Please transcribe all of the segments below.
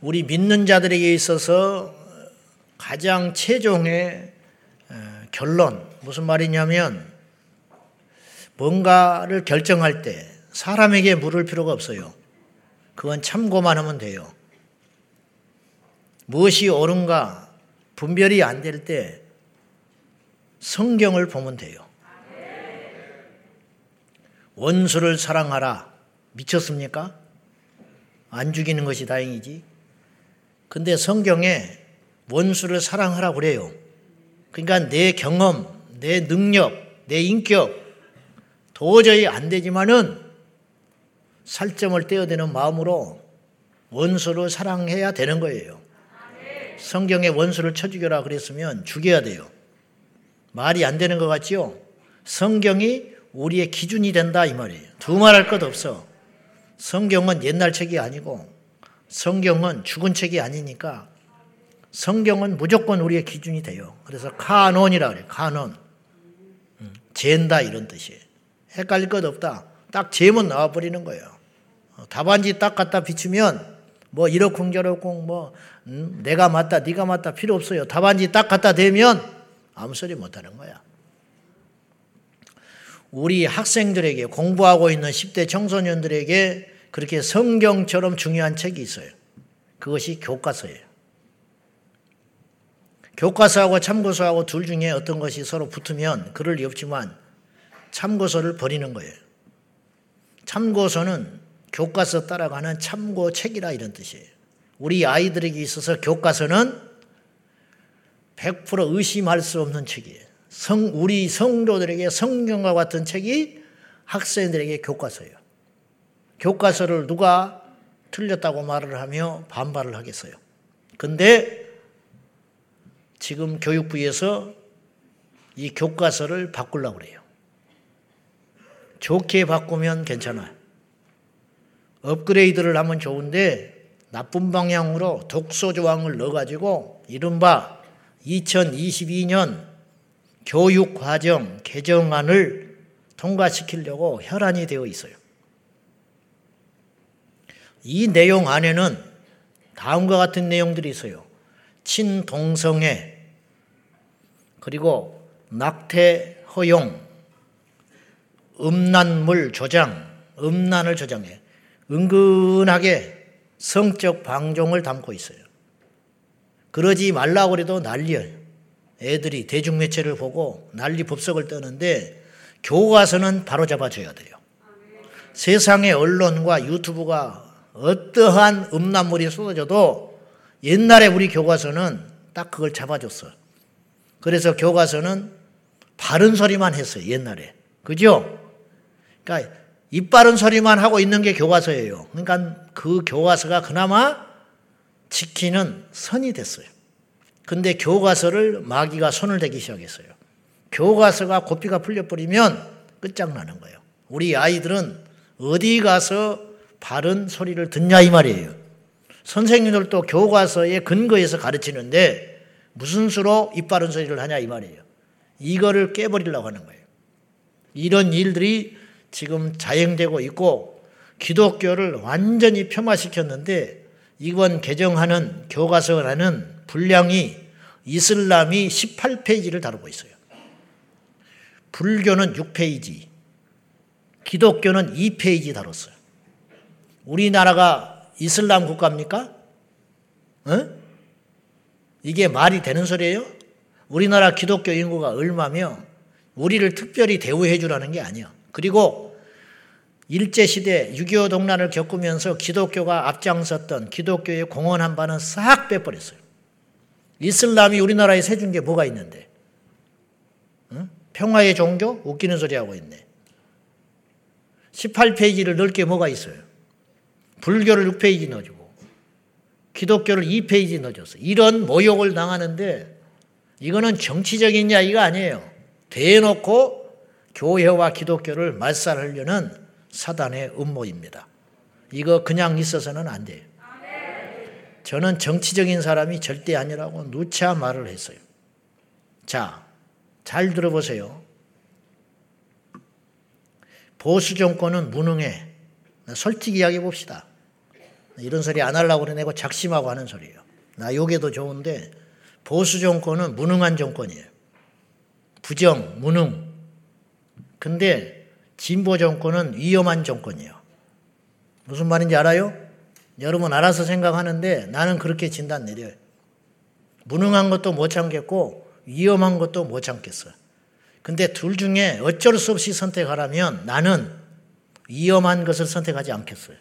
우리 믿는 자들에게 있어서 가장 최종의 결론 무슨 말이냐면 뭔가를 결정할 때 사람에게 물을 필요가 없어요. 그건 참고만 하면 돼요. 무엇이 옳은가 분별이 안 될 때 성경을 보면 돼요. 원수를 사랑하라. 미쳤습니까? 안 죽이는 것이 다행이지. 근데 성경에 원수를 사랑하라 그래요. 그러니까 내 경험, 내 능력, 내 인격 도저히 안 되지만은 살점을 떼어대는 마음으로 원수를 사랑해야 되는 거예요. 성경에 원수를 쳐 죽여라 그랬으면 죽여야 돼요. 말이 안 되는 것 같지요? 성경이 우리의 기준이 된다 이 말이에요. 두말할 것 없어. 성경은 옛날 책이 아니고 성경은 죽은 책이 아니니까 성경은 무조건 우리의 기준이 돼요. 그래서 카논이라 그래요. 카논. 음, 젠다 이런 뜻이에요. 헷갈릴 것 없다. 딱 제문 나와버리는 거예요. 어, 답안지 딱 갖다 비추면 뭐 이러쿵저러쿵 뭐 음, 내가 맞다 네가 맞다 필요 없어요. 답안지 딱 갖다 대면 아무 소리 못하는 거야. 우리 학생들에게 공부하고 있는 10대 청소년들에게 그렇게 성경처럼 중요한 책이 있어요. 그것이 교과서예요. 교과서하고 참고서하고 둘 중에 어떤 것이 서로 붙으면 그럴 리 없지만 참고서를 버리는 거예요. 참고서는 교과서 따라가는 참고책이라 이런 뜻이에요. 우리 아이들에게 있어서 교과서는 100% 의심할 수 없는 책이에요. 성, 우리 성도들에게 성경과 같은 책이 학생들에게 교과서예요. 교과서를 누가 틀렸다고 말을 하며 반발을 하겠어요. 근데 지금 교육부에서 이 교과서를 바꾸려고 그래요. 좋게 바꾸면 괜찮아요. 업그레이드를 하면 좋은데 나쁜 방향으로 독소 조항을 넣어가지고 이른바 2022년 교육과정 개정안을 통과시키려고 혈안이 되어 있어요. 이 내용 안에는 다음과 같은 내용들이 있어요. 친동성애, 그리고 낙태 허용, 음란물 조장, 음란을 조장해. 은근하게 성적 방종을 담고 있어요. 그러지 말라고 해도 난리예요. 애들이 대중매체를 보고 난리 법석을 떠는데 교과서는 바로 잡아줘야 돼요. 세상의 언론과 유튜브가 어떠한 음란물이 쏟아져도 옛날에 우리 교과서는 딱 그걸 잡아줬어. 그래서 교과서는 바른 소리만 했어요, 옛날에. 그죠? 그러니까 입 바른 소리만 하고 있는 게 교과서예요. 그러니까 그 교과서가 그나마 지키는 선이 됐어요. 근데 교과서를 마귀가 손을 대기 시작했어요. 교과서가 고삐가 풀려버리면 끝장나는 거예요. 우리 아이들은 어디 가서 바른 소리를 듣냐 이 말이에요. 선생님들도 교과서에 근거해서 가르치는데 무슨 수로 입 바른 소리를 하냐 이 말이에요. 이거를 깨버리려고 하는 거예요. 이런 일들이 지금 자행되고 있고 기독교를 완전히 폄하시켰는데 이번 개정하는 교과서라는 분량이 이슬람이 18페이지를 다루고 있어요. 불교는 6페이지, 기독교는 2페이지 다뤘어요. 우리나라가 이슬람 국가입니까? 어? 이게 말이 되는 소리예요? 우리나라 기독교 인구가 얼마며 우리를 특별히 대우해 주라는 게 아니야. 그리고 일제시대 6.25 동란을 겪으면서 기독교가 앞장섰던 기독교의 공헌한 바는 싹 빼버렸어요. 이슬람이 우리나라에 세준 게 뭐가 있는데? 응? 평화의 종교? 웃기는 소리 하고 있네. 18페이지를 넓게 뭐가 있어요? 불교를 6페이지 넣어주고, 기독교를 2페이지 넣어줬어. 이런 모욕을 당하는데, 이거는 정치적인 이야기가 아니에요. 대놓고 교회와 기독교를 말살하려는 사단의 음모입니다. 이거 그냥 있어서는 안 돼요. 저는 정치적인 사람이 절대 아니라고 누차 말을 했어요. 자, 잘 들어보세요. 보수 정권은 무능해. 솔직히 이야기해 봅시다. 이런 소리 안 하려고 그러내고 작심하고 하는 소리예요. 나 요게도 좋은데 보수 정권은 무능한 정권이에요. 부정, 무능. 근데 진보 정권은 위험한 정권이에요. 무슨 말인지 알아요? 여러분 알아서 생각하는데 나는 그렇게 진단 내려요. 무능한 것도 못 참겠고 위험한 것도 못 참겠어. 근데 둘 중에 어쩔 수 없이 선택하라면 나는 위험한 것을 선택하지 않겠어요.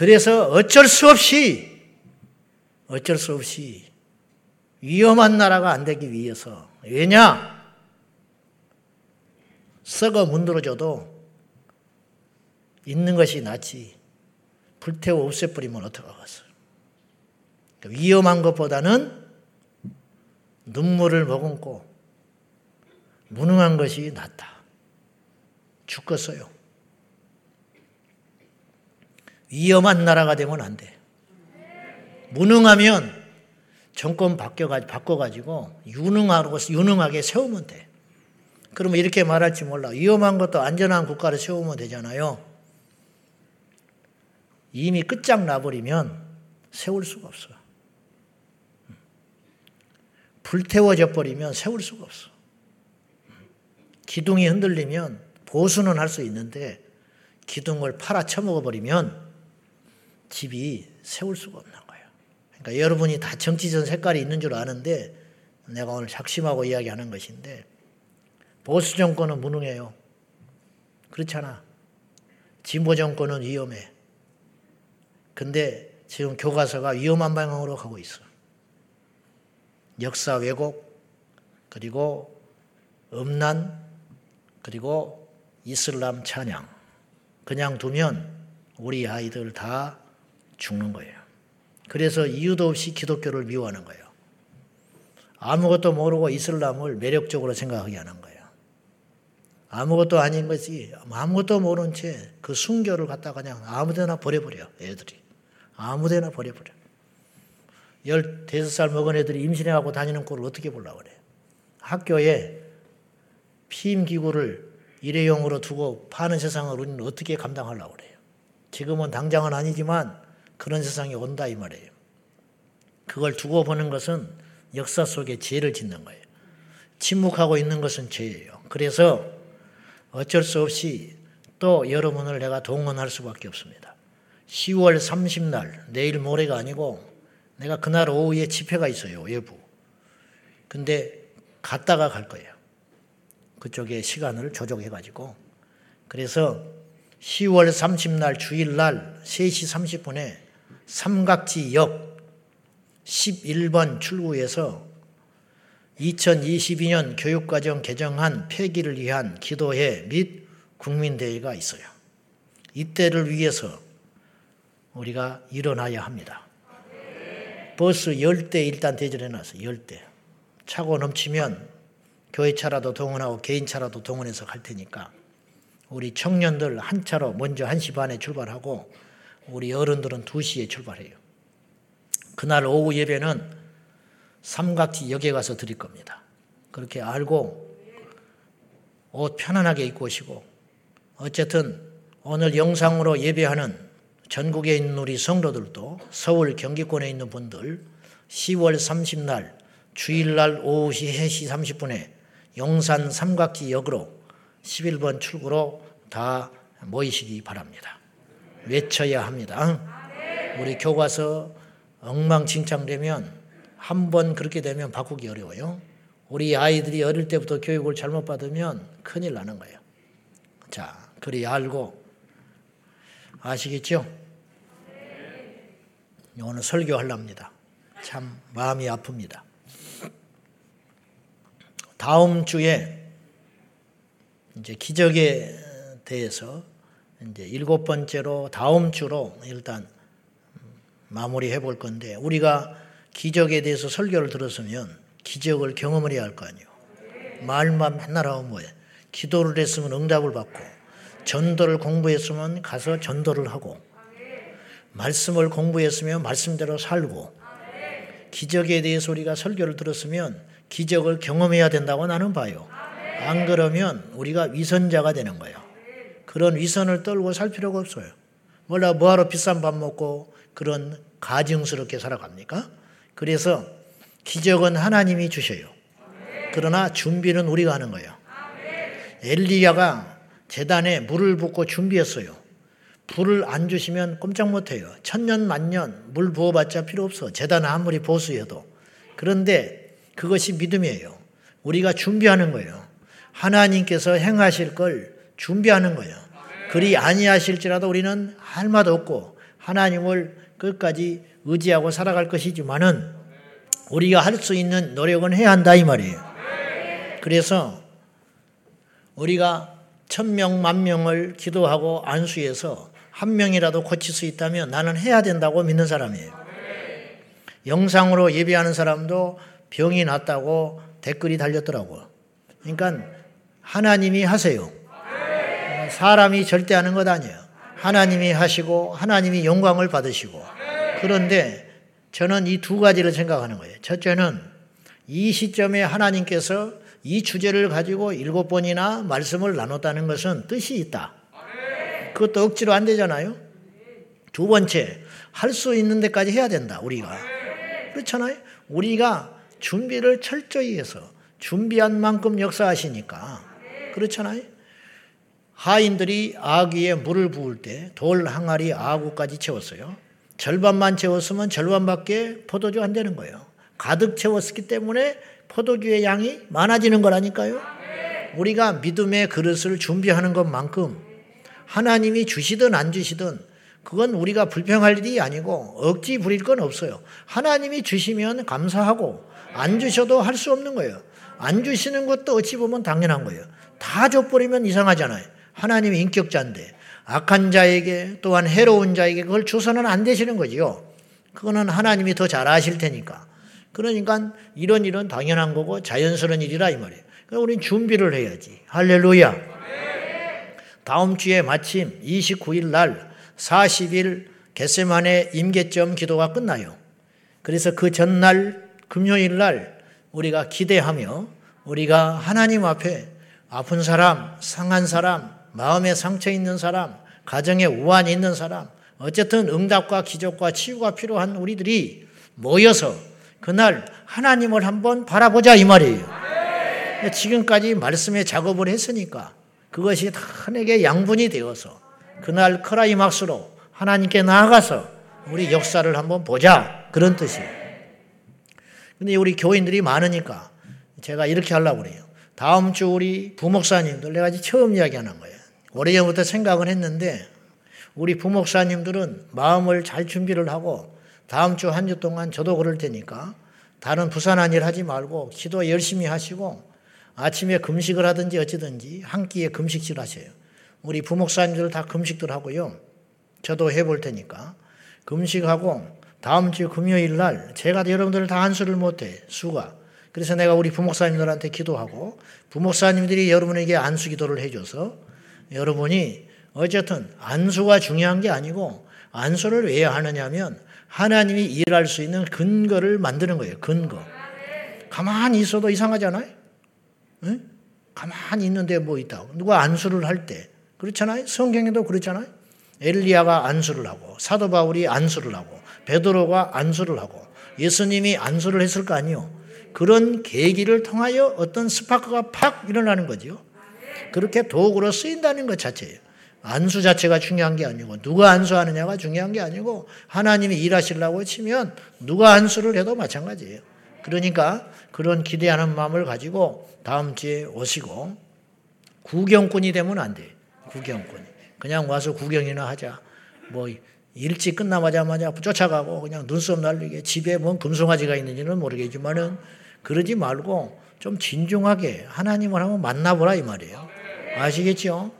그래서 어쩔 수 없이 어쩔 수 없이 위험한 나라가 안 되기 위해서 왜냐? 썩어 문드러져도 있는 것이 낫지. 불태워 없애버리면 어떡하겠어. 위험한 것보다는 눈물을 머금고 무능한 것이 낫다. 죽겠어요. 위험한 나라가 되면 안 돼. 무능하면 정권 바꿔가지고 유능하고, 유능하게 세우면 돼. 그러면 이렇게 말할지 몰라. 위험한 것도 안전한 국가를 세우면 되잖아요. 이미 끝장나버리면 세울 수가 없어. 불태워져 버리면 세울 수가 없어. 기둥이 흔들리면 보수는 할 수 있는데 기둥을 팔아 쳐먹어 버리면 집이 세울 수가 없는 거예요. 그러니까 여러분이 다 정치적 색깔이 있는 줄 아는데 내가 오늘 작심하고 이야기하는 것인데 보수 정권은 무능해요. 그렇잖아. 진보 정권은 위험해. 근데 지금 교과서가 위험한 방향으로 가고 있어. 역사 왜곡, 그리고 음란, 그리고 이슬람 찬양. 그냥 두면 우리 아이들 다 죽는 거예요. 그래서 이유도 없이 기독교를 미워하는 거예요. 아무것도 모르고 이슬람을 매력적으로 생각하게 하는 거예요. 아무것도 아닌 것이 아무것도 모른 채 그 순교를 갖다 그냥 아무데나 버려버려 애들이 아무데나 버려버려. 열대섯 살 먹은 애들이 임신해갖고 다니는 꼴을 어떻게 보려고 그래. 학교에 피임 기구를 일회용으로 두고 파는 세상을 우리는 어떻게 감당하려고 그래요. 지금은 당장은 아니지만 그런 세상이 온다 이 말이에요. 그걸 두고 보는 것은 역사 속에 죄를 짓는 거예요. 침묵하고 있는 것은 죄예요. 그래서 어쩔 수 없이 또 여러분을 내가 동원할 수밖에 없습니다. 10월 30날, 내일 모레가 아니고 내가 그날 오후에 집회가 있어요, 외부. 근데 갔다가 갈 거예요. 그쪽에 시간을 조정해 가지고. 그래서 10월 30날 주일날 3시 30분에 삼각지 역 11번 출구에서 2022년 교육과정 개정안 폐기를 위한 기도회 및 국민대회가 있어요. 이때를 위해서 우리가 일어나야 합니다. 버스 10대 일단 대절해놨어요. 10대. 차고 넘치면 교회차라도 동원하고 개인차라도 동원해서 갈 테니까 우리 청년들 한 차로 먼저 1시 반에 출발하고 우리 어른들은 2시에 출발해요. 그날 오후 예배는 삼각지 역에 가서 드릴 겁니다. 그렇게 알고 옷 편안하게 입고 오시고 어쨌든 오늘 영상으로 예배하는 전국에 있는 우리 성도들도 서울 경기권에 있는 분들 10월 30날 주일날 오후 3시 30분에 용산 삼각지 역으로 11번 출구로 다 모이시기 바랍니다. 외쳐야 합니다. 우리 교과서 엉망진창되면 한 번 그렇게 되면 바꾸기 어려워요. 우리 아이들이 어릴 때부터 교육을 잘못 받으면 큰일 나는 거예요. 자, 그리 알고 아시겠죠? 오늘 설교하려합니다. 참 마음이 아픕니다. 다음 주에 이제 기적에 대해서 이제 일곱 번째로 다음 주로 일단 마무리해 볼 건데 우리가 기적에 대해서 설교를 들었으면 기적을 경험을 해야 할 거 아니에요. 말만 맨날 하면 뭐예요? 기도를 했으면 응답을 받고 전도를 공부했으면 가서 전도를 하고 말씀을 공부했으면 말씀대로 살고 기적에 대해서 우리가 설교를 들었으면 기적을 경험해야 된다고 나는 봐요. 안 그러면 우리가 위선자가 되는 거예요. 그런 위선을 떨고 살 필요가 없어요. 몰라 뭐하러 비싼 밥 먹고 그런 가증스럽게 살아갑니까? 그래서 기적은 하나님이 주셔요. 그러나 준비는 우리가 하는 거예요. 엘리야가 재단에 물을 붓고 준비했어요. 불을 안 주시면 꼼짝 못해요. 천년 만년 물 부어봤자 필요 없어. 재단 아무리 보수해도. 그런데 그것이 믿음이에요. 우리가 준비하는 거예요. 하나님께서 행하실 걸 준비하는 거예요. 그리 아니하실지라도 우리는 할 맛 없고 하나님을 끝까지 의지하고 살아갈 것이지만은 우리가 할 수 있는 노력은 해야 한다 이 말이에요. 그래서 우리가 천명 만명을 기도하고 안수해서 한 명이라도 고칠 수 있다면 나는 해야 된다고 믿는 사람이에요. 영상으로 예배하는 사람도 병이 났다고 댓글이 달렸더라고. 그러니까 하나님이 하세요. 사람이 절대 하는 것 아니에요. 하나님이 하시고 하나님이 영광을 받으시고 그런데 저는 이 두 가지를 생각하는 거예요. 첫째는 이 시점에 하나님께서 이 주제를 가지고 일곱 번이나 말씀을 나눴다는 것은 뜻이 있다. 그것도 억지로 안 되잖아요. 두 번째, 할 수 있는 데까지 해야 된다, 우리가. 그렇잖아요. 우리가 준비를 철저히 해서 준비한 만큼 역사하시니까. 그렇잖아요. 하인들이 아귀에 물을 부을 때 돌 항아리 아구까지 채웠어요. 절반만 채웠으면 절반밖에 포도주 안 되는 거예요. 가득 채웠기 때문에 포도주의 양이 많아지는 거라니까요. 우리가 믿음의 그릇을 준비하는 것만큼 하나님이 주시든 안 주시든 그건 우리가 불평할 일이 아니고 억지 부릴 건 없어요. 하나님이 주시면 감사하고 안 주셔도 할 수 없는 거예요. 안 주시는 것도 어찌 보면 당연한 거예요. 다 줘버리면 이상하잖아요. 하나님이 인격자인데 악한 자에게 또한 해로운 자에게 그걸 주서는 안 되시는 거지요. 그거는 하나님이 더 잘 아실 테니까. 그러니까 이런 일은 당연한 거고 자연스러운 일이라 이 말이에요. 그러니까 우리는 준비를 해야지. 할렐루야. 다음 주에 마침 29일 날 40일 겟세만의 임계점 기도가 끝나요. 그래서 그 전날 금요일 날 우리가 기대하며 우리가 하나님 앞에 아픈 사람, 상한 사람, 마음에 상처 있는 사람, 가정에 우환이 있는 사람, 어쨌든 응답과 기적과 치유가 필요한 우리들이 모여서 그날 하나님을 한번 바라보자 이 말이에요. 지금까지 말씀의 작업을 했으니까 그것이 다 내게 양분이 되어서 그날 크라이막스로 하나님께 나아가서 우리 역사를 한번 보자 그런 뜻이에요. 근데 우리 교인들이 많으니까 제가 이렇게 하려고 그래요. 다음 주 우리 부목사님들 내가 처음 이야기 하는 거예요. 오래전부터 생각을 했는데 우리 부목사님들은 마음을 잘 준비를 하고 다음 주 한 주 동안 저도 그럴 테니까 다른 부산한 일 하지 말고 기도 열심히 하시고 아침에 금식을 하든지 어찌든지 한 끼에 금식질 하세요. 우리 부목사님들 다 금식들 하고요. 저도 해볼 테니까 금식하고 다음 주 금요일 날 제가 여러분들 다 안수를 못해 수가 그래서 내가 우리 부목사님들한테 기도하고 부목사님들이 여러분에게 안수 기도를 해줘서 여러분이 어쨌든 안수가 중요한 게 아니고 안수를 왜 하느냐면 하나님이 일할 수 있는 근거를 만드는 거예요. 근거. 가만히 있어도 이상하잖아요. 응? 가만히 있는데 뭐 있다. 누가 안수를 할 때. 그렇잖아요. 성경에도 그렇잖아요. 엘리야가 안수를 하고 사도 바울이 안수를 하고 베드로가 안수를 하고 예수님이 안수를 했을 거 아니요. 그런 계기를 통하여 어떤 스파크가 팍 일어나는 거죠. 그렇게 도구로 쓰인다는 것 자체예요. 안수 자체가 중요한 게 아니고 누가 안수하느냐가 중요한 게 아니고 하나님이 일하시려고 치면 누가 안수를 해도 마찬가지예요. 그러니까 그런 기대하는 마음을 가지고 다음 주에 오시고 구경꾼이 되면 안 돼. 구경꾼이. 그냥 와서 구경이나 하자. 뭐 일찍 끝나자마자 쫓아가고 그냥 눈썹 날리게 집에 뭔 금송아지가 있는지는 모르겠지만은 그러지 말고 좀 진중하게 하나님을 한번 만나보라 이 말이에요. 아시겠죠?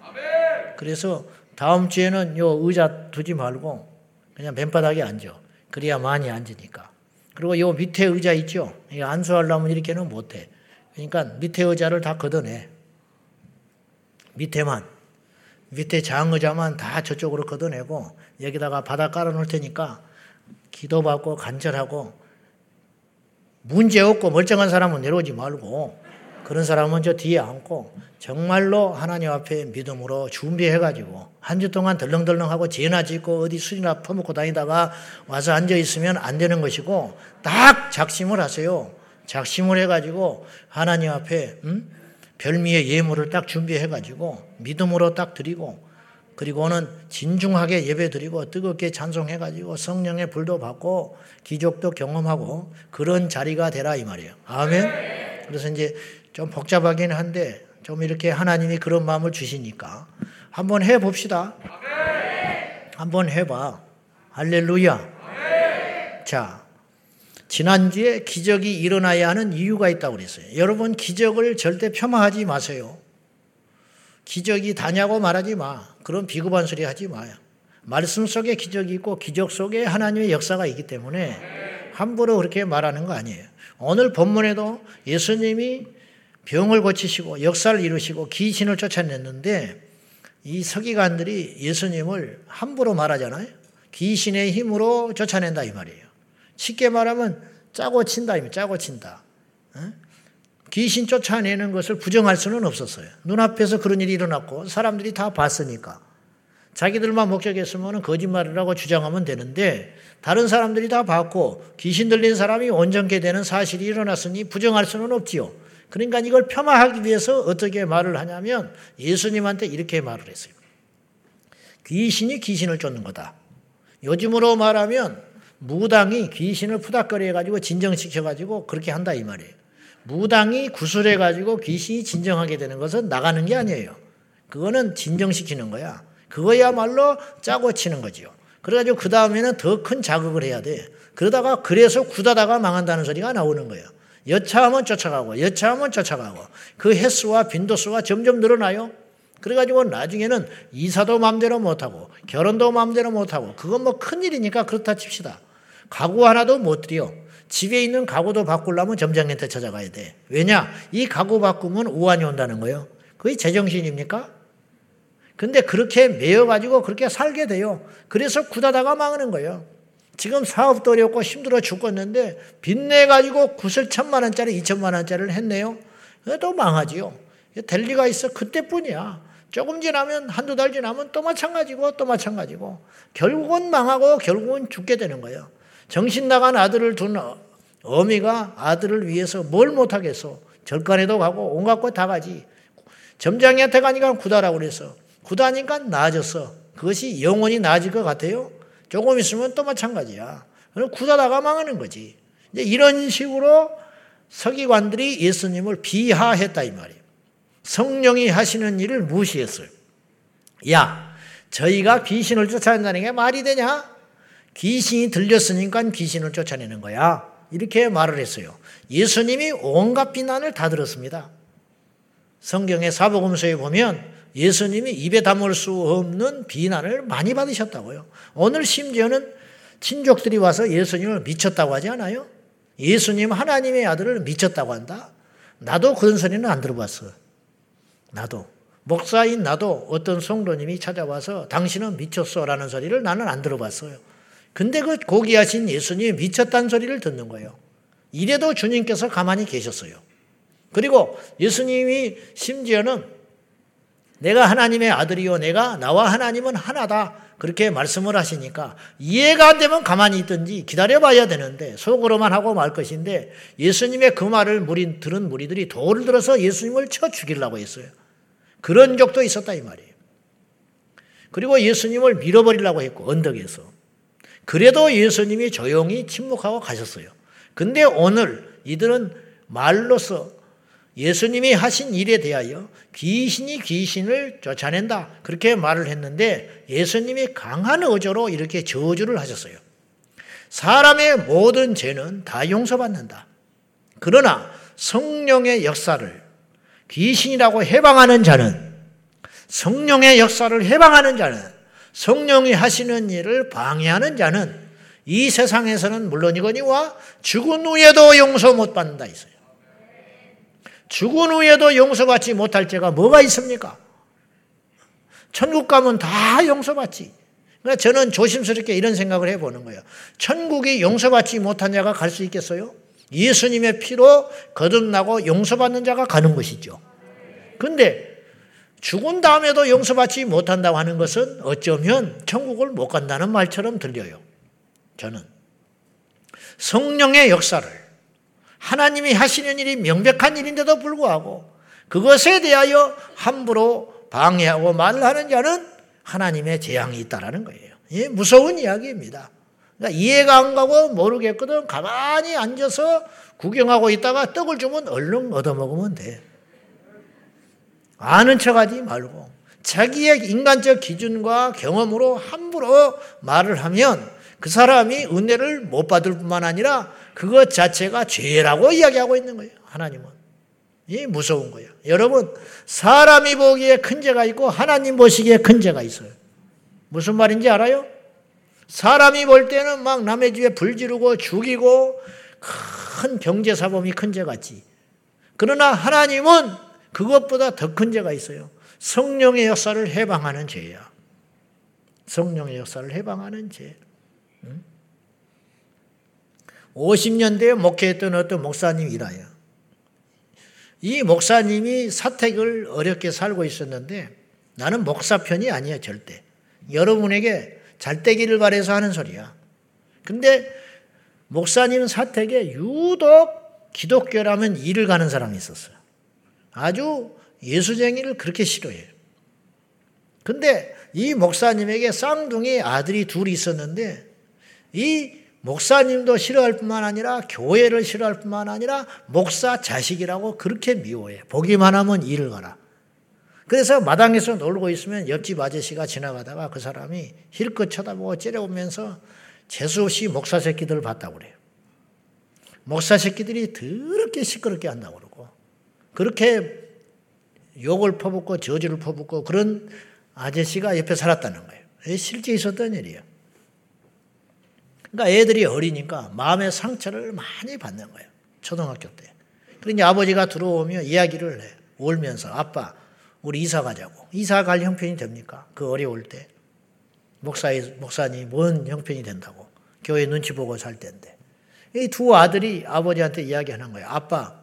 그래서 다음 주에는 요 의자 두지 말고 그냥 맨바닥에 앉아. 그래야 많이 앉으니까. 그리고 요 밑에 의자 있죠? 안수하려면 이렇게는 못해. 그러니까 밑에 의자를 다 걷어내. 밑에만. 밑에 장의자만 다 저쪽으로 걷어내고 여기다가 바닥 깔아놓을 테니까 기도받고 간절하고 문제 없고 멀쩡한 사람은 내려오지 말고 그런 사람은 저 뒤에 앉고 정말로 하나님 앞에 믿음으로 준비해가지고 한 주 동안 덜렁덜렁하고 죄나 짓고 어디 술이나 퍼먹고 다니다가 와서 앉아 있으면 안 되는 것이고 딱 작심을 하세요. 작심을 해가지고 하나님 앞에 음? 별미의 예물을 딱 준비해가지고 믿음으로 딱 드리고 그리고는 진중하게 예배드리고 뜨겁게 찬송해가지고 성령의 불도 받고 기적도 경험하고 그런 자리가 되라 이 말이에요. 아멘. 그래서 이제 좀 복잡하긴 한데 좀 이렇게 하나님이 그런 마음을 주시니까 한번 해 봅시다. 한번 해봐. 할렐루야. 자, 지난주에 기적이 일어나야 하는 이유가 있다고 그랬어요. 여러분, 기적을 절대 폄하하지 마세요. 기적이 다냐고 말하지 마. 그런 비겁한 소리 하지 마요. 말씀 속에 기적이 있고 기적 속에 하나님의 역사가 있기 때문에 함부로 그렇게 말하는 거 아니에요. 오늘 본문에도 예수님이 병을 고치시고 역사를 이루시고 귀신을 쫓아냈는데 이 서기관들이 예수님을 함부로 말하잖아요. 귀신의 힘으로 쫓아낸다 이 말이에요. 쉽게 말하면 짜고 친다 짜고 친다. 귀신 쫓아내는 것을 부정할 수는 없었어요. 눈앞에서 그런 일이 일어났고 사람들이 다 봤으니까. 자기들만 목적했으면 거짓말을 하고 주장하면 되는데 다른 사람들이 다 봤고 귀신 들린 사람이 온전케 되는 사실이 일어났으니 부정할 수는 없지요. 그러니까 이걸 폄하하기 위해서 어떻게 말을 하냐면 예수님한테 이렇게 말을 했어요. 귀신이 귀신을 쫓는 거다. 요즘으로 말하면 무당이 귀신을 푸닥거려 해가지고 진정시켜 가지고 그렇게 한다 이 말이에요. 무당이 구술해 가지고 귀신이 진정하게 되는 것은 나가는 게 아니에요. 그거는 진정시키는 거야. 그거야말로 짜고 치는 거지요. 그래가지고 그 다음에는 더 큰 자극을 해야 돼. 그러다가 그래서 굳다다가 망한다는 소리가 나오는 거예요. 여차하면 쫓아가고 여차하면 쫓아가고 그 횟수와 빈도수가 점점 늘어나요. 그래가지고 나중에는 이사도 마음대로 못하고 결혼도 마음대로 못하고 그건 뭐 큰일이니까 그렇다 칩시다. 가구 하나도 못 드려. 집에 있는 가구도 바꾸려면 점장한테 찾아가야 돼. 왜냐? 이 가구 바꾸면 우환이 온다는 거예요. 그게 제정신입니까? 근데 그렇게 매여가지고 그렇게 살게 돼요. 그래서 굳다다가 망하는 거예요. 지금 사업도 어렵고 힘들어 죽겠는데 빚내가지고 구슬 천만 원짜리, 이천만 원짜리를 했네요. 또 망하지요. 될 리가 있어. 그때뿐이야. 조금 지나면 한두 달 지나면 또 마찬가지고 또 마찬가지고 결국은 망하고 결국은 죽게 되는 거예요. 정신 나간 아들을 둔 어미가 아들을 위해서 뭘 못하겠어. 절간에도 가고 온갖 것다 가지. 점장이한테 가니까 구다라고 그래서 구다니까 나아졌어. 그것이 영원히 나아질 것 같아요? 조금 있으면 또 마찬가지야. 그럼 구다다가 망하는 거지. 이제 이런 식으로 서기관들이 예수님을 비하했다 이 말이에요. 성령이 하시는 일을 무시했어요. 야, 저희가 귀신을 쫓아낸다는 게 말이 되냐? 귀신이 들렸으니까 귀신을 쫓아내는 거야. 이렇게 말을 했어요. 예수님이 온갖 비난을 다 들었습니다. 성경의 사복음서에 보면 예수님이 입에 담을 수 없는 비난을 많이 받으셨다고요. 오늘 심지어는 친족들이 와서 예수님을 미쳤다고 하지 않아요? 예수님 하나님의 아들을 미쳤다고 한다? 나도 그런 소리는 안 들어봤어. 나도. 목사인 나도 어떤 성도님이 찾아와서 당신은 미쳤어 라는 소리를 나는 안 들어봤어요. 근데 그 고귀하신 예수님이 미쳤다는 소리를 듣는 거예요. 이래도 주님께서 가만히 계셨어요. 그리고 예수님이 심지어는 내가 하나님의 아들이요. 내가 나와 하나님은 하나다. 그렇게 말씀을 하시니까 이해가 안 되면 가만히 있든지 기다려봐야 되는데 속으로만 하고 말 것인데 예수님의 그 말을 무리, 들은 무리들이 돌을 들어서 예수님을 쳐 죽이려고 했어요. 그런 적도 있었다 이 말이에요. 그리고 예수님을 밀어버리려고 했고 언덕에서. 그래도 예수님이 조용히 침묵하고 가셨어요. 근데 오늘 이들은 말로서 예수님이 하신 일에 대하여 귀신이 귀신을 쫓아낸다. 그렇게 말을 했는데 예수님이 강한 어조로 이렇게 저주를 하셨어요. 사람의 모든 죄는 다 용서받는다. 그러나 성령의 역사를 귀신이라고 해방하는 자는 성령의 역사를 해방하는 자는 성령이 하시는 일을 방해하는 자는 이 세상에서는 물론이거니와 죽은 후에도 용서 못 받는다 있어요. 죽은 후에도 용서받지 못할 죄가 뭐가 있습니까? 천국 가면 다 용서받지. 그러니까 저는 조심스럽게 이런 생각을 해보는 거예요. 천국이 용서받지 못한 자가 갈 수 있겠어요? 예수님의 피로 거듭나고 용서받는 자가 가는 것이죠. 근데 죽은 다음에도 용서받지 못한다고 하는 것은 어쩌면 천국을 못 간다는 말처럼 들려요. 저는. 성령의 역사를 하나님이 하시는 일이 명백한 일인데도 불구하고 그것에 대하여 함부로 방해하고 말을 하는 자는 하나님의 재앙이 있다라는 거예요. 예, 무서운 이야기입니다. 그러니까 이해가 안 가고 모르겠거든 가만히 앉아서 구경하고 있다가 떡을 주면 얼른 얻어먹으면 돼. 아는 척하지 말고 자기의 인간적 기준과 경험으로 함부로 말을 하면 그 사람이 은혜를 못 받을 뿐만 아니라 그것 자체가 죄라고 이야기하고 있는 거예요. 하나님은. 이 무서운 거예요. 여러분, 사람이 보기에 큰 죄가 있고 하나님 보시기에 큰 죄가 있어요. 무슨 말인지 알아요? 사람이 볼 때는 막 남의 집에 불 지르고 죽이고 큰 경제 사범이 큰 죄 같지. 그러나 하나님은 그것보다 더 큰 죄가 있어요. 성령의 역사를 해방하는 죄야. 성령의 역사를 해방하는 죄. 50년대에 목회했던 어떤 목사님이라요. 이 목사님이 사택을 어렵게 살고 있었는데 나는 목사 편이 아니야 절대. 여러분에게 잘 되기를 바래서 하는 소리야. 근데 목사님 사택에 유독 기독교라면 일을 가는 사람이 있었어요. 아주 예수쟁이를 그렇게 싫어해요. 근데 이 목사님에게 쌍둥이 아들이 둘이 있었는데 이 목사님도 싫어할 뿐만 아니라 교회를 싫어할 뿐만 아니라 목사 자식이라고 그렇게 미워해. 보기만 하면 일을 가라. 그래서 마당에서 놀고 있으면 옆집 아저씨가 지나가다가 그 사람이 힐끗 쳐다보고 째려보면서 재수없이 목사 새끼들을 봤다고 그래요. 목사 새끼들이 더럽게 시끄럽게 한다고 그렇게 욕을 퍼붓고 저주를 퍼붓고 그런 아저씨가 옆에 살았다는 거예요. 실제 있었던 일이에요. 그러니까 애들이 어리니까 마음의 상처를 많이 받는 거예요. 초등학교 때. 그러니 아버지가 들어오면 이야기를 해. 울면서 아빠 우리 이사 가자고. 이사 갈 형편이 됩니까? 그 어려울 때. 목사 목사님 뭔 형편이 된다고. 교회 눈치 보고 살 때인데. 이 두 아들이 아버지한테 이야기하는 거예요. 아빠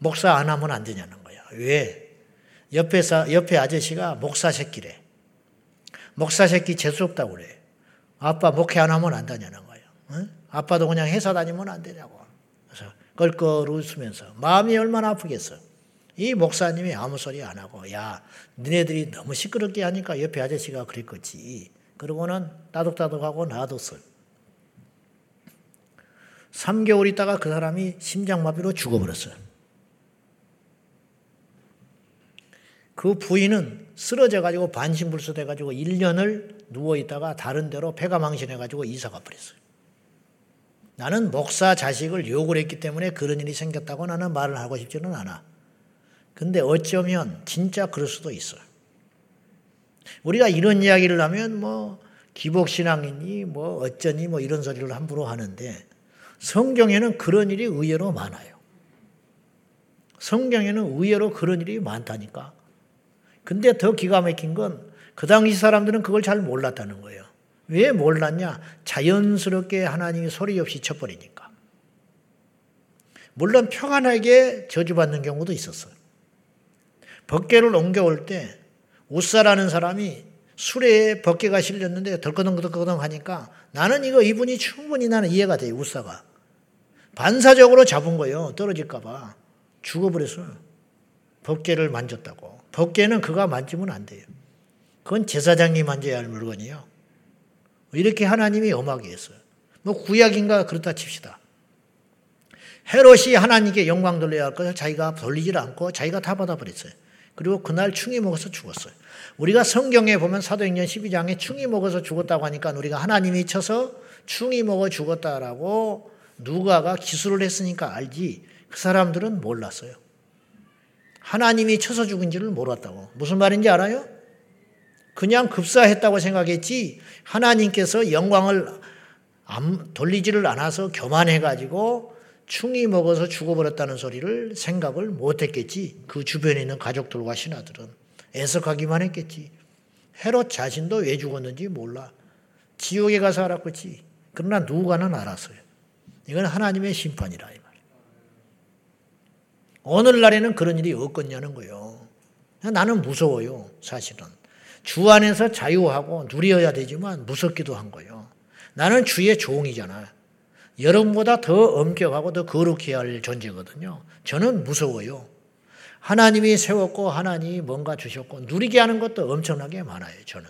목사 안 하면 안 되냐는 거야. 왜? 옆에서 옆에 아저씨가 목사 새끼래. 목사 새끼 재수없다고 그래. 아빠 목회 안 하면 안 되냐는 거예요. 응? 아빠도 그냥 회사 다니면 안 되냐고. 그래서 껄껄 웃으면서 마음이 얼마나 아프겠어. 이 목사님이 아무 소리 안 하고 야 너네들이 너무 시끄럽게 하니까 옆에 아저씨가 그랬겠지. 그러고는 따독따독하고 놔뒀어요. 3개월 있다가 그 사람이 심장마비로 죽어버렸어요. 그 부인은 쓰러져 가지고 반신불수 돼 가지고 1년을 누워 있다가 다른 데로 폐가 망신해 가지고 이사가 버렸어요. 나는 목사 자식을 욕을 했기 때문에 그런 일이 생겼다고 나는 말을 하고 싶지는 않아. 근데 어쩌면 진짜 그럴 수도 있어요. 우리가 이런 이야기를 하면 뭐 기복신앙이니 뭐 어쩌니 뭐 이런 소리를 함부로 하는데 성경에는 그런 일이 의외로 많아요. 성경에는 의외로 그런 일이 많다니까. 근데 더 기가 막힌 건 그 당시 사람들은 그걸 잘 몰랐다는 거예요. 왜 몰랐냐? 자연스럽게 하나님이 소리 없이 쳐버리니까. 물론 평안하게 저주받는 경우도 있었어요. 벗개를 옮겨올 때 우사라는 사람이 술에 벗개가 실렸는데 덜커덩덜커덩 하니까 나는 이거 이분이 충분히 나는 이해가 돼요. 우사가. 반사적으로 잡은 거예요. 떨어질까봐. 죽어버렸어요. 벗개를 만졌다고. 덮개는 그가 만지면 안 돼요. 그건 제사장이 만져야 할 물건이요. 이렇게 하나님이 엄하게 했어요. 뭐 구약인가 그렇다 칩시다. 헤롯이 하나님께 영광 돌려야 할 것을 자기가 돌리질 않고 자기가 다 받아버렸어요. 그리고 그날 충이 먹어서 죽었어요. 우리가 성경에 보면 사도행전 12장에 충이 먹어서 죽었다고 하니까 우리가 하나님이 쳐서 충이 먹어 죽었다라고 누가가 기술을 했으니까 알지 그 사람들은 몰랐어요. 하나님이 쳐서 죽은 지를 몰랐다고. 무슨 말인지 알아요? 그냥 급사했다고 생각했지 하나님께서 영광을 돌리지를 않아서 교만해가지고 충이 먹어서 죽어버렸다는 소리를 생각을 못했겠지. 그 주변에 있는 가족들과 신하들은 애석하기만 했겠지. 헤롯 자신도 왜 죽었는지 몰라. 지옥에 가서 알았겠지. 그러나 누가는 알았어요. 이건 하나님의 심판이라. 오늘날에는 그런 일이 없겠냐는 거예요. 나는 무서워요, 사실은. 주 안에서 자유하고 누려야 되지만 무섭기도 한 거예요. 나는 주의 종이잖아. 여러분보다 더 엄격하고 더 거룩해야 할 존재거든요. 저는 무서워요. 하나님이 세웠고 하나님이 뭔가 주셨고 누리게 하는 것도 엄청나게 많아요. 저는.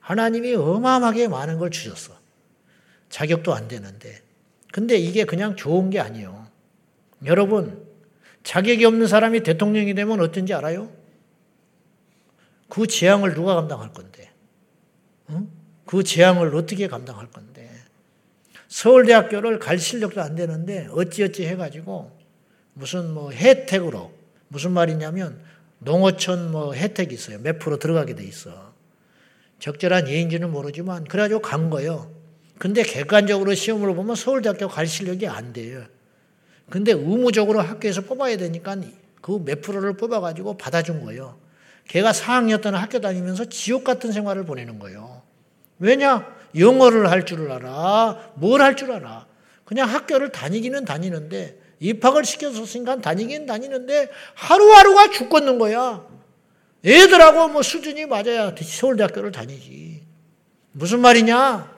하나님이 어마어마하게 많은 걸 주셨어. 자격도 안 되는데. 근데 이게 그냥 좋은 게 아니에요. 여러분, 자격이 없는 사람이 대통령이 되면 어떤지 알아요? 그 재앙을 누가 감당할 건데? 응? 그 재앙을 어떻게 감당할 건데? 서울대학교를 갈 실력도 안 되는데 어찌어찌 해가지고 무슨 뭐 혜택으로 무슨 말이냐면 농어촌 뭐 혜택이 있어요. 몇 프로 들어가게 돼 있어. 적절한 예인지는 모르지만 그래가지고 간 거예요. 근데 객관적으로 시험으로 보면 서울대학교 갈 실력이 안 돼요. 근데 의무적으로 학교에서 뽑아야 되니까 그 몇 프로를 뽑아가지고 받아준 거예요. 걔가 4학년 때는 학교 다니면서 지옥 같은 생활을 보내는 거예요. 왜냐? 영어를 할 줄을 알아. 뭘 할 줄 알아. 그냥 학교를 다니기는 다니는데 입학을 시켜줬으니까 다니긴 다니는데 하루하루가 죽겠는 거야. 애들하고 뭐 수준이 맞아야 서울대학교를 다니지. 무슨 말이냐?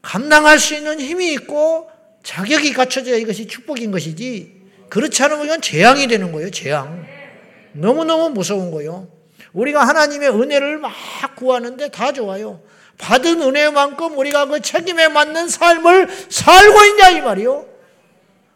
감당할 수 있는 힘이 있고 자격이 갖춰져야 이것이 축복인 것이지. 그렇지 않으면 재앙이 되는 거예요, 재앙. 너무너무 무서운 거예요. 우리가 하나님의 은혜를 막 구하는데 다 좋아요. 받은 은혜만큼 우리가 그 책임에 맞는 삶을 살고 있냐 이 말이요.